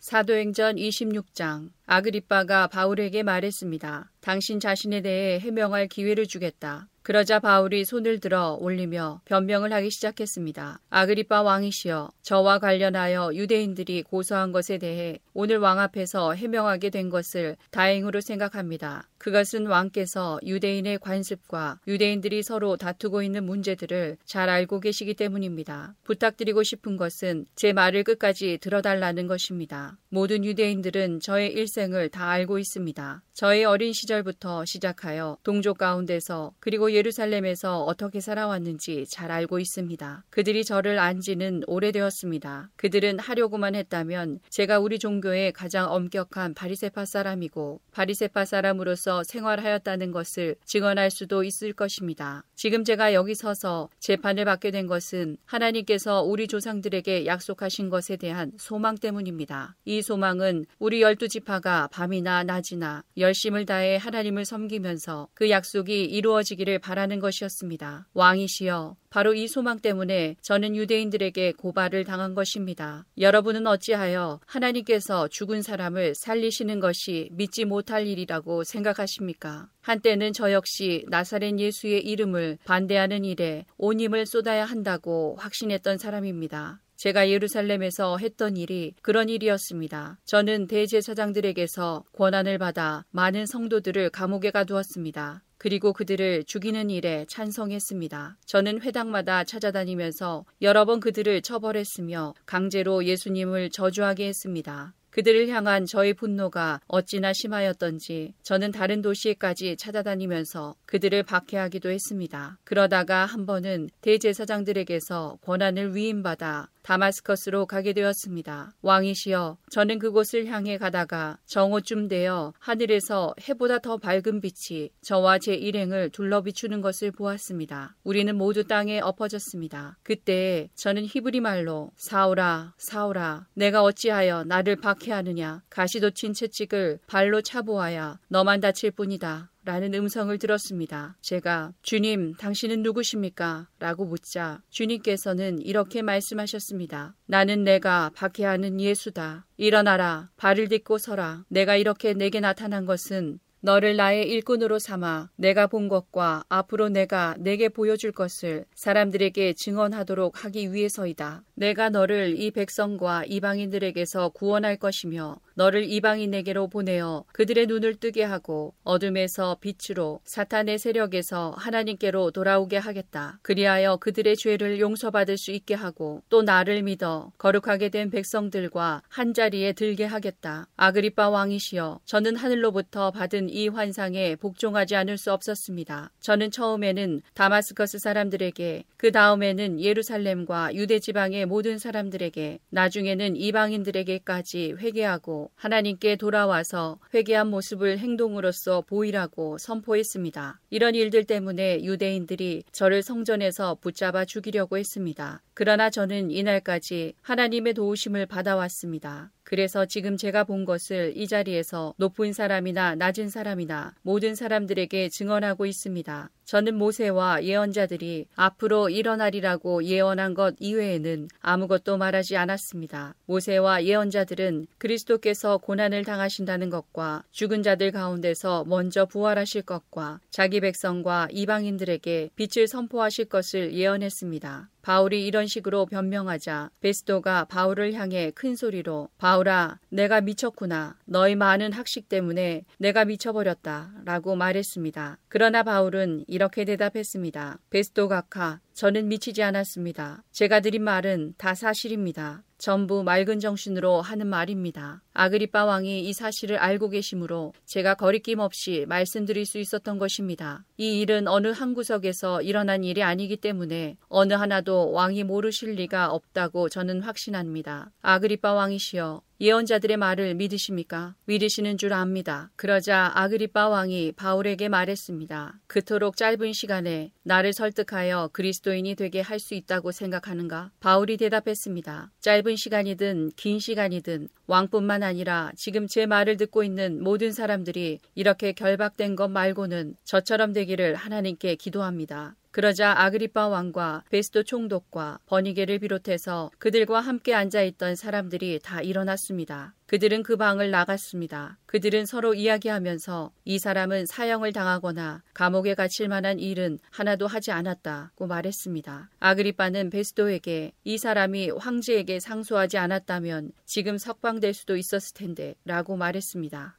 사도행전 26장 아그리빠가 바울에게 말했습니다. 당신 자신에 대해 해명할 기회를 주겠다. 그러자 바울이 손을 들어 올리며 변명을 하기 시작했습니다. 아그리빠 왕이시여, 저와 관련하여 유대인들이 고소한 것에 대해 오늘 왕 앞에서 해명하게 된 것을 다행으로 생각합니다. 그것은 왕께서 유대인의 관습과 유대인들이 서로 다투고 있는 문제들을 잘 알고 계시기 때문입니다. 부탁드리고 싶은 것은 제 말을 끝까지 들어달라는 것입니다. 모든 유대인들은 저의 일생을 다 알고 있습니다. 저의 어린 시절 부터 시작하여 동족 가운데서 그리고 예루살렘에서 어떻게 살아왔는지 잘 알고 있습니다. 그들이 저를 안 지는 오래되었습니다. 그들은 하려고만 했다면 제가 우리 종교의 가장 엄격한 바리세파 사람이고 바리세파 사람으로서 생활하였다는 것을 증언할 수도 있을 것입니다. 지금 제가 여기 서서 재판을 받게 된 것은 하나님께서 우리 조상들에게 약속하신 것에 대한 소망 때문입니다. 이 소망은 우리 열두 지파가 밤이나 낮이나 열심을 다해 하나님을 섬기면서 그 약속이 이루어지기를 바라는 것이었습니다. 왕이시여, 바로 이 소망 때문에 저는 유대인들에게 고발을 당한 것입니다. 여러분은 어찌하여 하나님께서 죽은 사람을 살리시는 것이 믿지 못할 일이라고 생각하십니까? 한때는 저 역시 나사렛 예수의 이름을 반대하는 일에 온 힘을 쏟아야 한다고 확신했던 사람입니다. 제가 예루살렘에서 했던 일이 그런 일이었습니다. 저는 대제사장들에게서 권한을 받아 많은 성도들을 감옥에 가두었습니다. 그리고 그들을 죽이는 일에 찬성했습니다. 저는 회당마다 찾아다니면서 여러 번 그들을 처벌했으며 강제로 예수님을 저주하게 했습니다. 그들을 향한 저의 분노가 어찌나 심하였던지 저는 다른 도시에까지 찾아다니면서 그들을 박해하기도 했습니다. 그러다가 한 번은 대제사장들에게서 권한을 위임받아 다마스커스로 가게 되었습니다. 왕이시여, 저는 그곳을 향해 가다가 정오쯤 되어 하늘에서 해보다 더 밝은 빛이 저와 제 일행을 둘러 비추는 것을 보았습니다. 우리는 모두 땅에 엎어졌습니다. 그때 저는 히브리 말로 사오라, 사오라, 내가 어찌하여 나를 박해하느냐? 가시도친 채찍을 발로 차보아야 너만 다칠 뿐이다. 라는 음성을 들었습니다. 제가 주님, 당신은 누구십니까? 라고 묻자 주님께서는 이렇게 말씀하셨습니다. 나는 내가 박해하는 예수다. 일어나라. 발을 딛고 서라. 내가 이렇게 내게 나타난 것은 너를 나의 일꾼으로 삼아 내가 본 것과 앞으로 내가 내게 보여줄 것을 사람들에게 증언하도록 하기 위해서이다. 내가 너를 이 백성과 이방인들에게서 구원할 것이며 너를 이방인에게로 보내어 그들의 눈을 뜨게 하고 어둠에서 빛으로 사탄의 세력에서 하나님께로 돌아오게 하겠다. 그리하여 그들의 죄를 용서받을 수 있게 하고 또 나를 믿어 거룩하게 된 백성들과 한 자리에 들게 하겠다. 아그리빠 왕이시여 저는 하늘로부터 받은 이 환상에 복종하지 않을 수 없었습니다. 저는 처음에는 다마스커스 사람들에게 그 다음에는 예루살렘과 유대 지방의 모든 사람들에게 나중에는 이방인들에게까지 회개하고 하나님께 돌아와서 회개한 모습을 행동으로써 보이라고 선포했습니다. 이런 일들 때문에 유대인들이 저를 성전에서 붙잡아 죽이려고 했습니다. 그러나 저는 이날까지 하나님의 도우심을 받아왔습니다. 그래서 지금 제가 본 것을 이 자리에서 높은 사람이나 낮은 사람이나 모든 사람들에게 증언하고 있습니다. 저는 모세와 예언자들이 앞으로 일어나리라고 예언한 것 이외에는 아무것도 말하지 않았습니다. 모세와 예언자들은 그리스도께서 고난을 당하신다는 것과 죽은 자들 가운데서 먼저 부활하실 것과 자기 백성과 이방인들에게 빛을 선포하실 것을 예언했습니다. 바울이 이런 식으로 변명하자 베스도가 바울을 향해 큰 소리로 바울아 내가 미쳤구나 너희 많은 학식 때문에 내가 미쳐버렸다 라고 말했습니다. 그러나 바울은 이렇게 대답했습니다. 베스도 각하 저는 미치지 않았습니다. 제가 드린 말은 다 사실입니다. 전부 맑은 정신으로 하는 말입니다. 아그리빠 왕이 이 사실을 알고 계시므로 제가 거리낌 없이 말씀드릴 수 있었던 것입니다. 이 일은 어느 한 구석에서 일어난 일이 아니기 때문에 어느 하나도 왕이 모르실 리가 없다고 저는 확신합니다. 아그리빠 왕이시여 예언자들의 말을 믿으십니까? 믿으시는 줄 압니다. 그러자 아그리빠 왕이 바울에게 말했습니다. 그토록 짧은 시간에 나를 설득하여 그리스도인이 되게 할 수 있다고 생각하는가? 바울이 대답했습니다. 짧은 시간이든 긴 시간이든 왕뿐만 아니라 지금 제 말을 듣고 있는 모든 사람들이 이렇게 결박된 것 말고는 저처럼 되기를 하나님께 기도합니다. 그러자 아그리파 왕과 베스도 총독과 버니게를 비롯해서 그들과 함께 앉아 있던 사람들이 다 일어났습니다. 그들은 그 방을 나갔습니다. 그들은 서로 이야기하면서 이 사람은 사형을 당하거나 감옥에 갇힐 만한 일은 하나도 하지 않았다고 말했습니다. 아그리파는 베스도에게 이 사람이 황제에게 상소하지 않았다면 지금 석방될 수도 있었을 텐데 라고 말했습니다.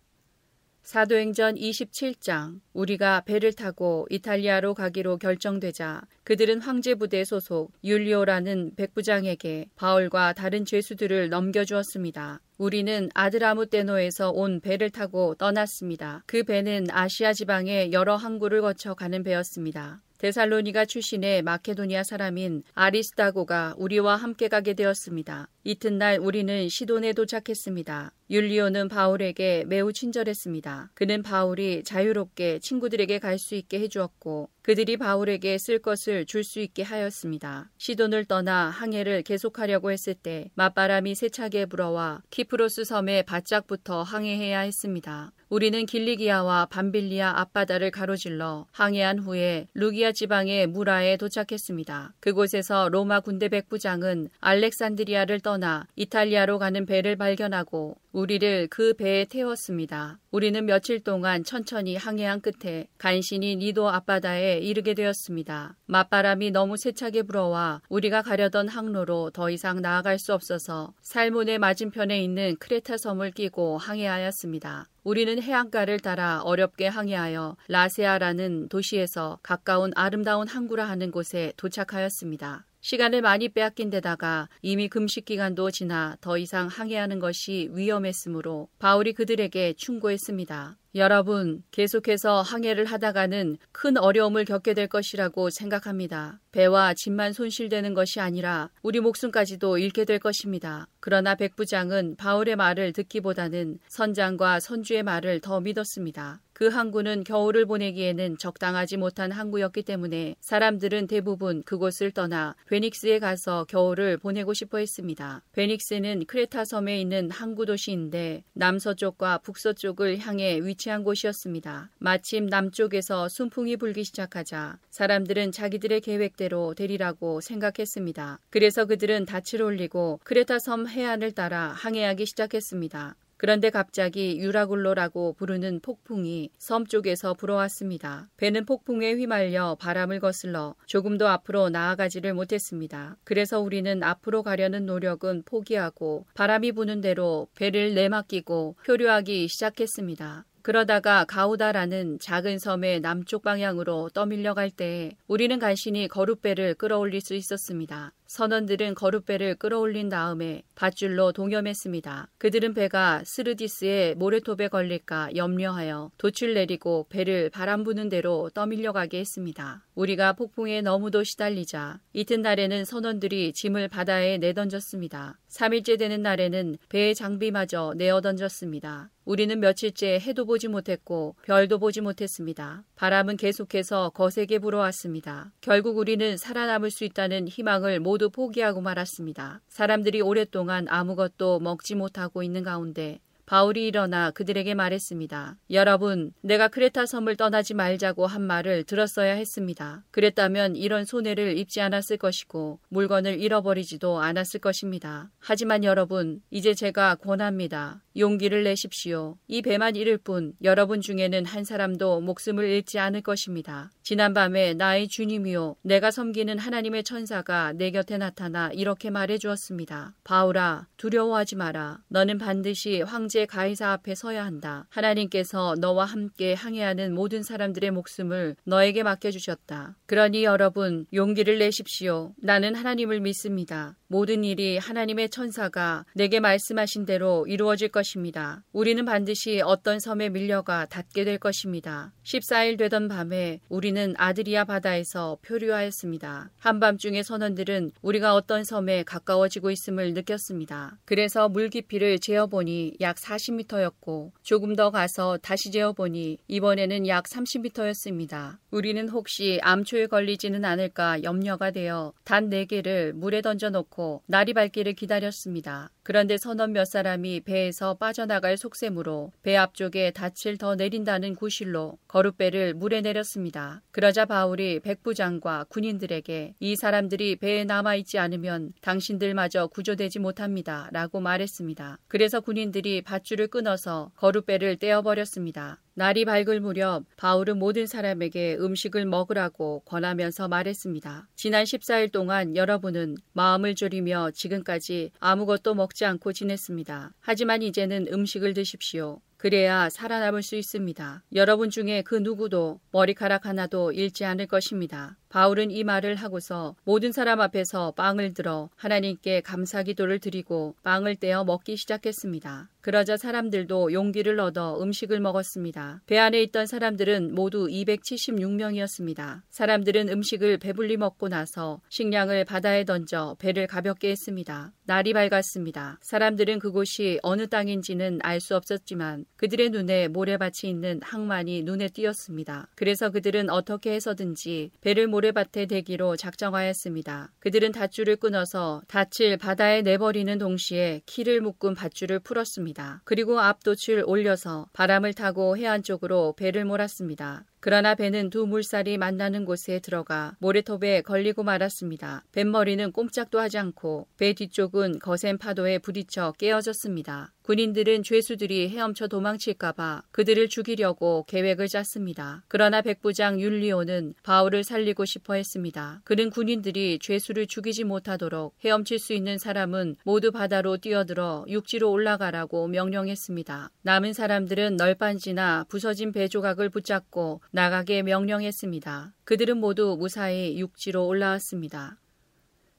사도행전 27장 우리가 배를 타고 이탈리아로 가기로 결정되자 그들은 황제 부대 소속 율리오라는 백부장에게 바울과 다른 죄수들을 넘겨주었습니다. 우리는 아드라무테노에서 온 배를 타고 떠났습니다. 그 배는 아시아 지방의 여러 항구를 거쳐 가는 배였습니다. 데살로니가 출신의 마케도니아 사람인 아리스타고가 우리와 함께 가게 되었습니다. 이튿날 우리는 시돈에 도착했습니다. 율리오는 바울에게 매우 친절했습니다. 그는 바울이 자유롭게 친구들에게 갈 수 있게 해주었고 그들이 바울에게 쓸 것을 줄 수 있게 하였습니다. 시돈을 떠나 항해를 계속하려고 했을 때 맞바람이 세차게 불어와 키프로스 섬에 바짝부터 항해해야 했습니다. 우리는 길리기아와 밤빌리아 앞바다를 가로질러 항해한 후에 루기아 지방의 무라에 도착했습니다. 그곳에서 로마 군대 백부장은 알렉산드리아를 떠나 이탈리아로 가는 배를 발견하고 우리를 그 배에 태웠습니다. 우리는 며칠 동안 천천히 항해한 끝에 간신히 니도 앞바다에 이르게 되었습니다. 맞바람이 너무 세차게 불어와 우리가 가려던 항로로 더 이상 나아갈 수 없어서 살몬의 맞은편에 있는 크레타 섬을 끼고 항해하였습니다. 우리는 해안가를 따라 어렵게 항해하여 라세아라는 도시에서 가까운 아름다운 항구라 하는 곳에 도착하였습니다. 시간을 많이 빼앗긴 데다가 이미 금식 기간도 지나 더 이상 항해하는 것이 위험했으므로 바울이 그들에게 충고했습니다. 여러분, 계속해서 항해를 하다가는 큰 어려움을 겪게 될 것이라고 생각합니다. 배와 짐만 손실되는 것이 아니라 우리 목숨까지도 잃게 될 것입니다. 그러나 백부장은 바울의 말을 듣기보다는 선장과 선주의 말을 더 믿었습니다. 그 항구는 겨울을 보내기에는 적당하지 못한 항구였기 때문에 사람들은 대부분 그곳을 떠나 베닉스에 가서 겨울을 보내고 싶어 했습니다. 베닉스는 크레타 섬에 있는 항구 도시인데 남서쪽과 북서쪽을 향해 위치 한 곳이었습니다. 마침 남쪽에서 순풍이 불기 시작하자 사람들은 자기들의 계획대로 되리라고 생각했습니다. 그래서 그들은 닻을 올리고 크레타 섬 해안을 따라 항해하기 시작했습니다. 그런데 갑자기 유라굴로라고 부르는 폭풍이 섬 쪽에서 불어왔습니다. 배는 폭풍에 휘말려 바람을 거슬러 조금도 앞으로 나아가지를 못했습니다. 그래서 우리는 앞으로 가려는 노력은 포기하고 바람이 부는 대로 배를 내맡기고 표류하기 시작했습니다. 그러다가 가우다라는 작은 섬의 남쪽 방향으로 떠밀려 갈 때 우리는 간신히 거룻배를 끌어올릴 수 있었습니다. 선원들은 거룻배를 끌어올린 다음에 밧줄로 동염했습니다. 그들은 배가 스르디스의 모래톱에 걸릴까 염려하여 돛을 내리고 배를 바람 부는 대로 떠밀려가게 했습니다. 우리가 폭풍에 너무도 시달리자 이튿날에는 선원들이 짐을 바다에 내던졌습니다. 3일째 되는 날에는 배의 장비마저 내어 던졌습니다. 우리는 며칠째 해도 보지 못했고 별도 보지 못했습니다. 바람은 계속해서 거세게 불어왔습니다. 결국 우리는 살아남을 수 있다는 희망을 모두 모두 포기하고 말았습니다. 사람들이 오랫동안 아무것도 먹지 못하고 있는 가운데 바울이 일어나 그들에게 말했습니다. 여러분, 내가 크레타 섬을 떠나지 말자고 한 말을 들었어야 했습니다. 그랬다면 이런 손해를 입지 않았을 것이고 물건을 잃어버리지도 않았을 것입니다. 하지만 여러분, 이제 제가 권합니다. 용기를 내십시오. 이 배만 잃을 뿐 여러분 중에는 한 사람도 목숨을 잃지 않을 것입니다. 지난밤에 나의 주님이요 내가 섬기는 하나님의 천사가 내 곁에 나타나 이렇게 말해 주었습니다. 바울아 두려워하지 마라. 너는 반드시 황제 가이사 앞에 서야 한다. 하나님께서 너와 함께 항해하는 모든 사람들의 목숨을 너에게 맡겨 주셨다. 그러니 여러분 용기를 내십시오. 나는 하나님을 믿습니다. 모든 일이 하나님의 천사가 내게 말씀하신 대로 이루어질 것입니다. 우리는 반드시 어떤 섬에 밀려가 닿게 될 것입니다. 14일 되던 밤에 우리는 아드리아 바다에서 표류하였습니다. 한밤중에 선원들은 우리가 어떤 섬에 가까워지고 있음을 느꼈습니다. 그래서 물 깊이를 재어보니 약 40m였고 조금 더 가서 다시 재어보니 이번에는 약 30m였습니다. 우리는 혹시 암초에 걸리지는 않을까 염려가 되어 단 4개를 물에 던져놓고 날이 밝기를 기다렸습니다. 그런데 선원 몇 사람이 배에서 빠져나갈 속셈으로 배 앞쪽에 닻을 더 내린다는 구실로 거룻배를 물에 내렸습니다. 그러자 바울이 백부장과 군인들에게 이 사람들이 배에 남아있지 않으면 당신들마저 구조되지 못합니다. 라고 말했습니다. 그래서 군인들이 밧줄을 끊어서 거룻배를 떼어버렸습니다. 날이 밝을 무렵 바울은 모든 사람에게 음식을 먹으라고 권하면서 말했습니다. 지난 14일 동안 여러분은 마음을 졸이며 지금까지 아무것도 먹지 않고 지냈습니다. 하지만 이제는 음식을 드십시오. 그래야 살아남을 수 있습니다. 여러분 중에 그 누구도 머리카락 하나도 잃지 않을 것입니다. 바울은 이 말을 하고서 모든 사람 앞에서 빵을 들어 하나님께 감사 기도를 드리고 빵을 떼어 먹기 시작했습니다. 그러자 사람들도 용기를 얻어 음식을 먹었습니다. 배 안에 있던 사람들은 모두 276명이었습니다. 사람들은 음식을 배불리 먹고 나서 식량을 바다에 던져 배를 가볍게 했습니다. 날이 밝았습니다. 사람들은 그곳이 어느 땅인지는 알 수 없었지만 그들의 눈에 모래밭이 있는 항만이 눈에 띄었습니다. 그래서 그들은 어떻게 해서든지 배를 모 래밭에 대기로 작정하였습니다. 그들은 닷줄을 끊어서 닻을 바다에 내버리는 동시에 키를 묶은 밧줄을 풀었습니다. 그리고 앞돛을 올려서 바람을 타고 해안 쪽으로 배를 몰았습니다. 그러나 배는 두 물살이 만나는 곳에 들어가 모래톱에 걸리고 말았습니다. 뱃머리는 꼼짝도 하지 않고 배 뒤쪽은 거센 파도에 부딪혀 깨어졌습니다. 군인들은 죄수들이 헤엄쳐 도망칠까봐 그들을 죽이려고 계획을 짰습니다. 그러나 백부장 율리오는 바울을 살리고 싶어 했습니다. 그는 군인들이 죄수를 죽이지 못하도록 헤엄칠 수 있는 사람은 모두 바다로 뛰어들어 육지로 올라가라고 명령했습니다. 남은 사람들은 널빤지나 부서진 배 조각을 붙잡고 나가게 명령했습니다. 그들은 모두 무사히 육지로 올라왔습니다.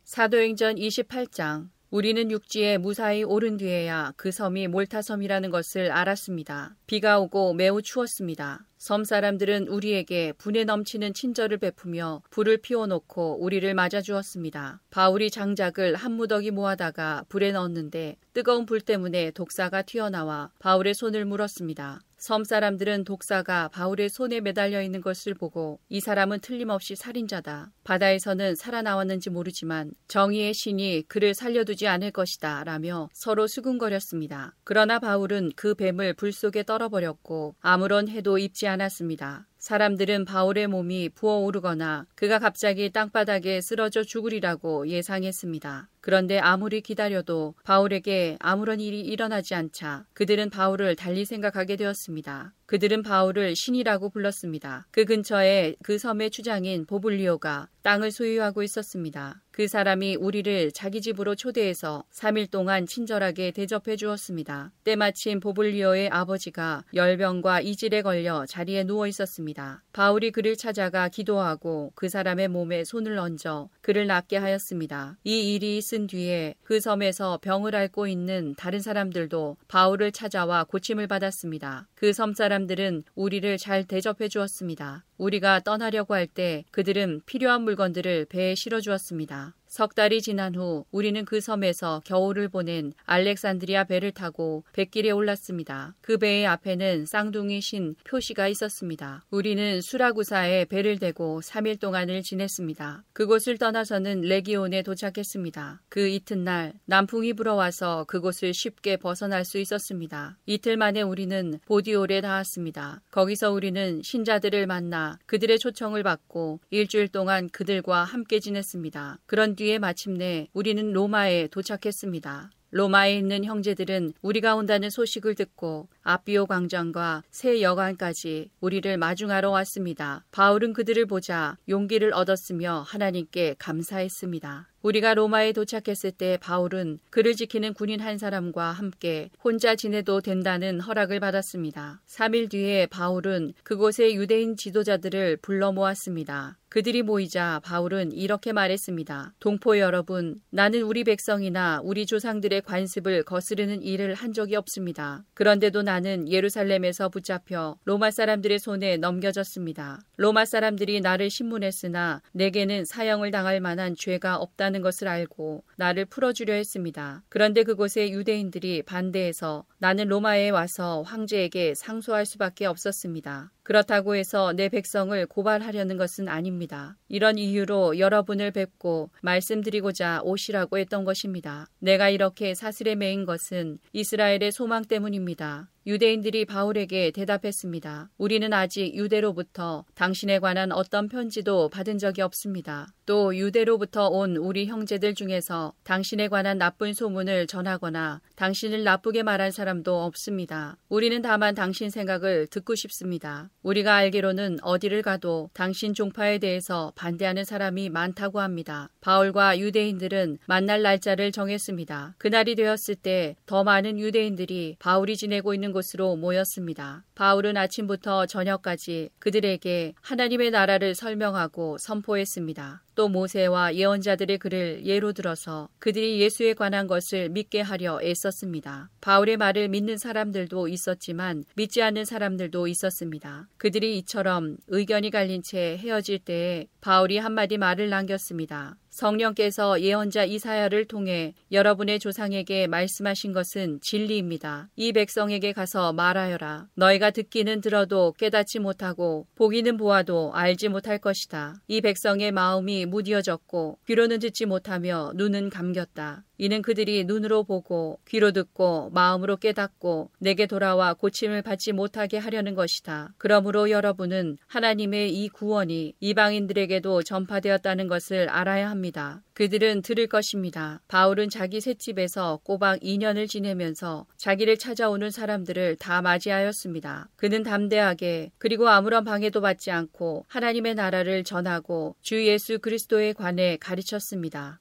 사도행전 28장 우리는 육지에 무사히 오른 뒤에야 그 섬이 몰타섬이라는 것을 알았습니다. 비가 오고 매우 추웠습니다. 섬 사람들은 우리에게 분에 넘치는 친절을 베푸며 불을 피워놓고 우리를 맞아주었습니다. 바울이 장작을 한 무더기 모아다가 불에 넣었는데 뜨거운 불 때문에 독사가 튀어나와 바울의 손을 물었습니다. 섬 사람들은 독사가 바울의 손에 매달려 있는 것을 보고 이 사람은 틀림없이 살인자다. 바다에서는 살아나왔는지 모르지만 정의의 신이 그를 살려두지 않을 것이다. 라며 서로 수군거렸습니다. 그러나 바울은 그 뱀을 불 속에 떨어버렸고 아무런 해도 입지 않았습니다. 사람들은 바울의 몸이 부어오르거나 그가 갑자기 땅바닥에 쓰러져 죽으리라고 예상했습니다. 그런데 아무리 기다려도 바울에게 아무런 일이 일어나지 않자 그들은 바울을 달리 생각하게 되었습니다. 그들은 바울을 신이라고 불렀습니다. 그 근처에 그 섬의 주장인 보블리오가 땅을 소유하고 있었습니다. 그 사람이 우리를 자기 집으로 초대해서 3일 동안 친절하게 대접해 주었습니다. 때마침 보블리오의 아버지가 열병과 이질에 걸려 자리에 누워 있었습니다. 바울이 그를 찾아가 기도하고 그 사람의 몸에 손을 얹어 그를 낫게 하였습니다. 이 일이 있은 뒤에 그 섬에서 병을 앓고 있는 다른 사람들도 바울을 찾아와 고침을 받았습니다. 그 섬 사람 들은 우리를 잘 대접해 주었습니다. 우리가 떠나려고 할 때 그들은 필요한 물건들을 배에 실어 주었습니다. 석 달이 지난 후 우리는 그 섬에서 겨울을 보낸 알렉산드리아 배를 타고 뱃길에 올랐습니다. 그 배의 앞에는 쌍둥이 신 표시가 있었습니다. 우리는 수라구사에 배를 대고 3일 동안을 지냈습니다. 그곳을 떠나서는 레기온에 도착했습니다. 그 이튿날 남풍이 불어와서 그곳을 쉽게 벗어날 수 있었습니다. 이틀 만에 우리는 보디올에 닿았습니다. 거기서 우리는 신자들을 만나 그들의 초청을 받고 일주일 동안 그들과 함께 지냈습니다. 그런 뒤에 마침내 우리는 로마에 도착했습니다. 로마에 있는 형제들은 우리가 온다는 소식을 듣고 아비오 광장과 새 여관까지 우리를 마중하러 왔습니다. 바울은 그들을 보자 용기를 얻었으며 하나님께 감사했습니다. 우리가 로마에 도착했을 때 바울은 그를 지키는 군인 한 사람과 함께 혼자 지내도 된다는 허락을 받았습니다. 3일 뒤에 바울은 그곳의 유대인 지도자들을 불러 모았습니다. 그들이 모이자 바울은 이렇게 말했습니다. 동포 여러분, 나는 우리 백성이나 우리 조상들의 관습을 거스르는 일을 한 적이 없습니다. 그런데도 나는 예루살렘에서 붙잡혀 로마 사람들의 손에 넘겨졌습니다. 로마 사람들이 나를 신문했으나 내게는 사형을 당할 만한 죄가 없다는 것을 알고 나를 풀어주려 했습니다. 그런데 그곳의 유대인들이 반대해서 나는 로마에 와서 황제에게 상소할 수밖에 없었습니다. 그렇다고 해서 내 백성을 고발하려는 것은 아닙니다. 이런 이유로 여러분을 뵙고 말씀드리고자 오시라고 했던 것입니다. 내가 이렇게 사슬에 매인 것은 이스라엘의 소망 때문입니다. 유대인들이 바울에게 대답했습니다. 우리는 아직 유대로부터 당신에 관한 어떤 편지도 받은 적이 없습니다. 또 유대로부터 온 우리 형제들 중에서 당신에 관한 나쁜 소문을 전하거나 당신을 나쁘게 말한 사람도 없습니다. 우리는 다만 당신 생각을 듣고 싶습니다. 우리가 알기로는 어디를 가도 당신 종파에 대해서 반대하는 사람이 많다고 합니다. 바울과 유대인들은 만날 날짜를 정했습니다. 그날이 되었을 때 더 많은 유대인들이 바울이 지내고 있는 곳으로 모였습니다. 바울은 아침부터 저녁까지 그들에게 하나님의 나라를 설명하고 선포했습니다. 또 모세와 예언자들의 글을 예로 들어서 그들이 예수에 관한 것을 믿게 하려 애썼습니다. 바울의 말을 믿는 사람들도 있었지만 믿지 않는 사람들도 있었습니다. 그들이 이처럼 의견이 갈린 채 헤어질 때에 바울이 한마디 말을 남겼습니다. 성령께서 예언자 이사야를 통해 여러분의 조상에게 말씀하신 것은 진리입니다. 이 백성에게 가서 말하여라. 너희가 듣기는 들어도 깨닫지 못하고 보기는 보아도 알지 못할 것이다. 이 백성의 마음이 무디어졌고 귀로는 듣지 못하며 눈은 감겼다. 이는 그들이 눈으로 보고 귀로 듣고 마음으로 깨닫고 내게 돌아와 고침을 받지 못하게 하려는 것이다. 그러므로 여러분은 하나님의 이 구원이 이방인들에게도 전파되었다는 것을 알아야 합니다. 그들은 들을 것입니다. 바울은 자기 셋집에서 꼬박 2년을 지내면서 자기를 찾아오는 사람들을 다 맞이하였습니다. 그는 담대하게 그리고 아무런 방해도 받지 않고 하나님의 나라를 전하고 주 예수 그리스도에 관해 가르쳤습니다.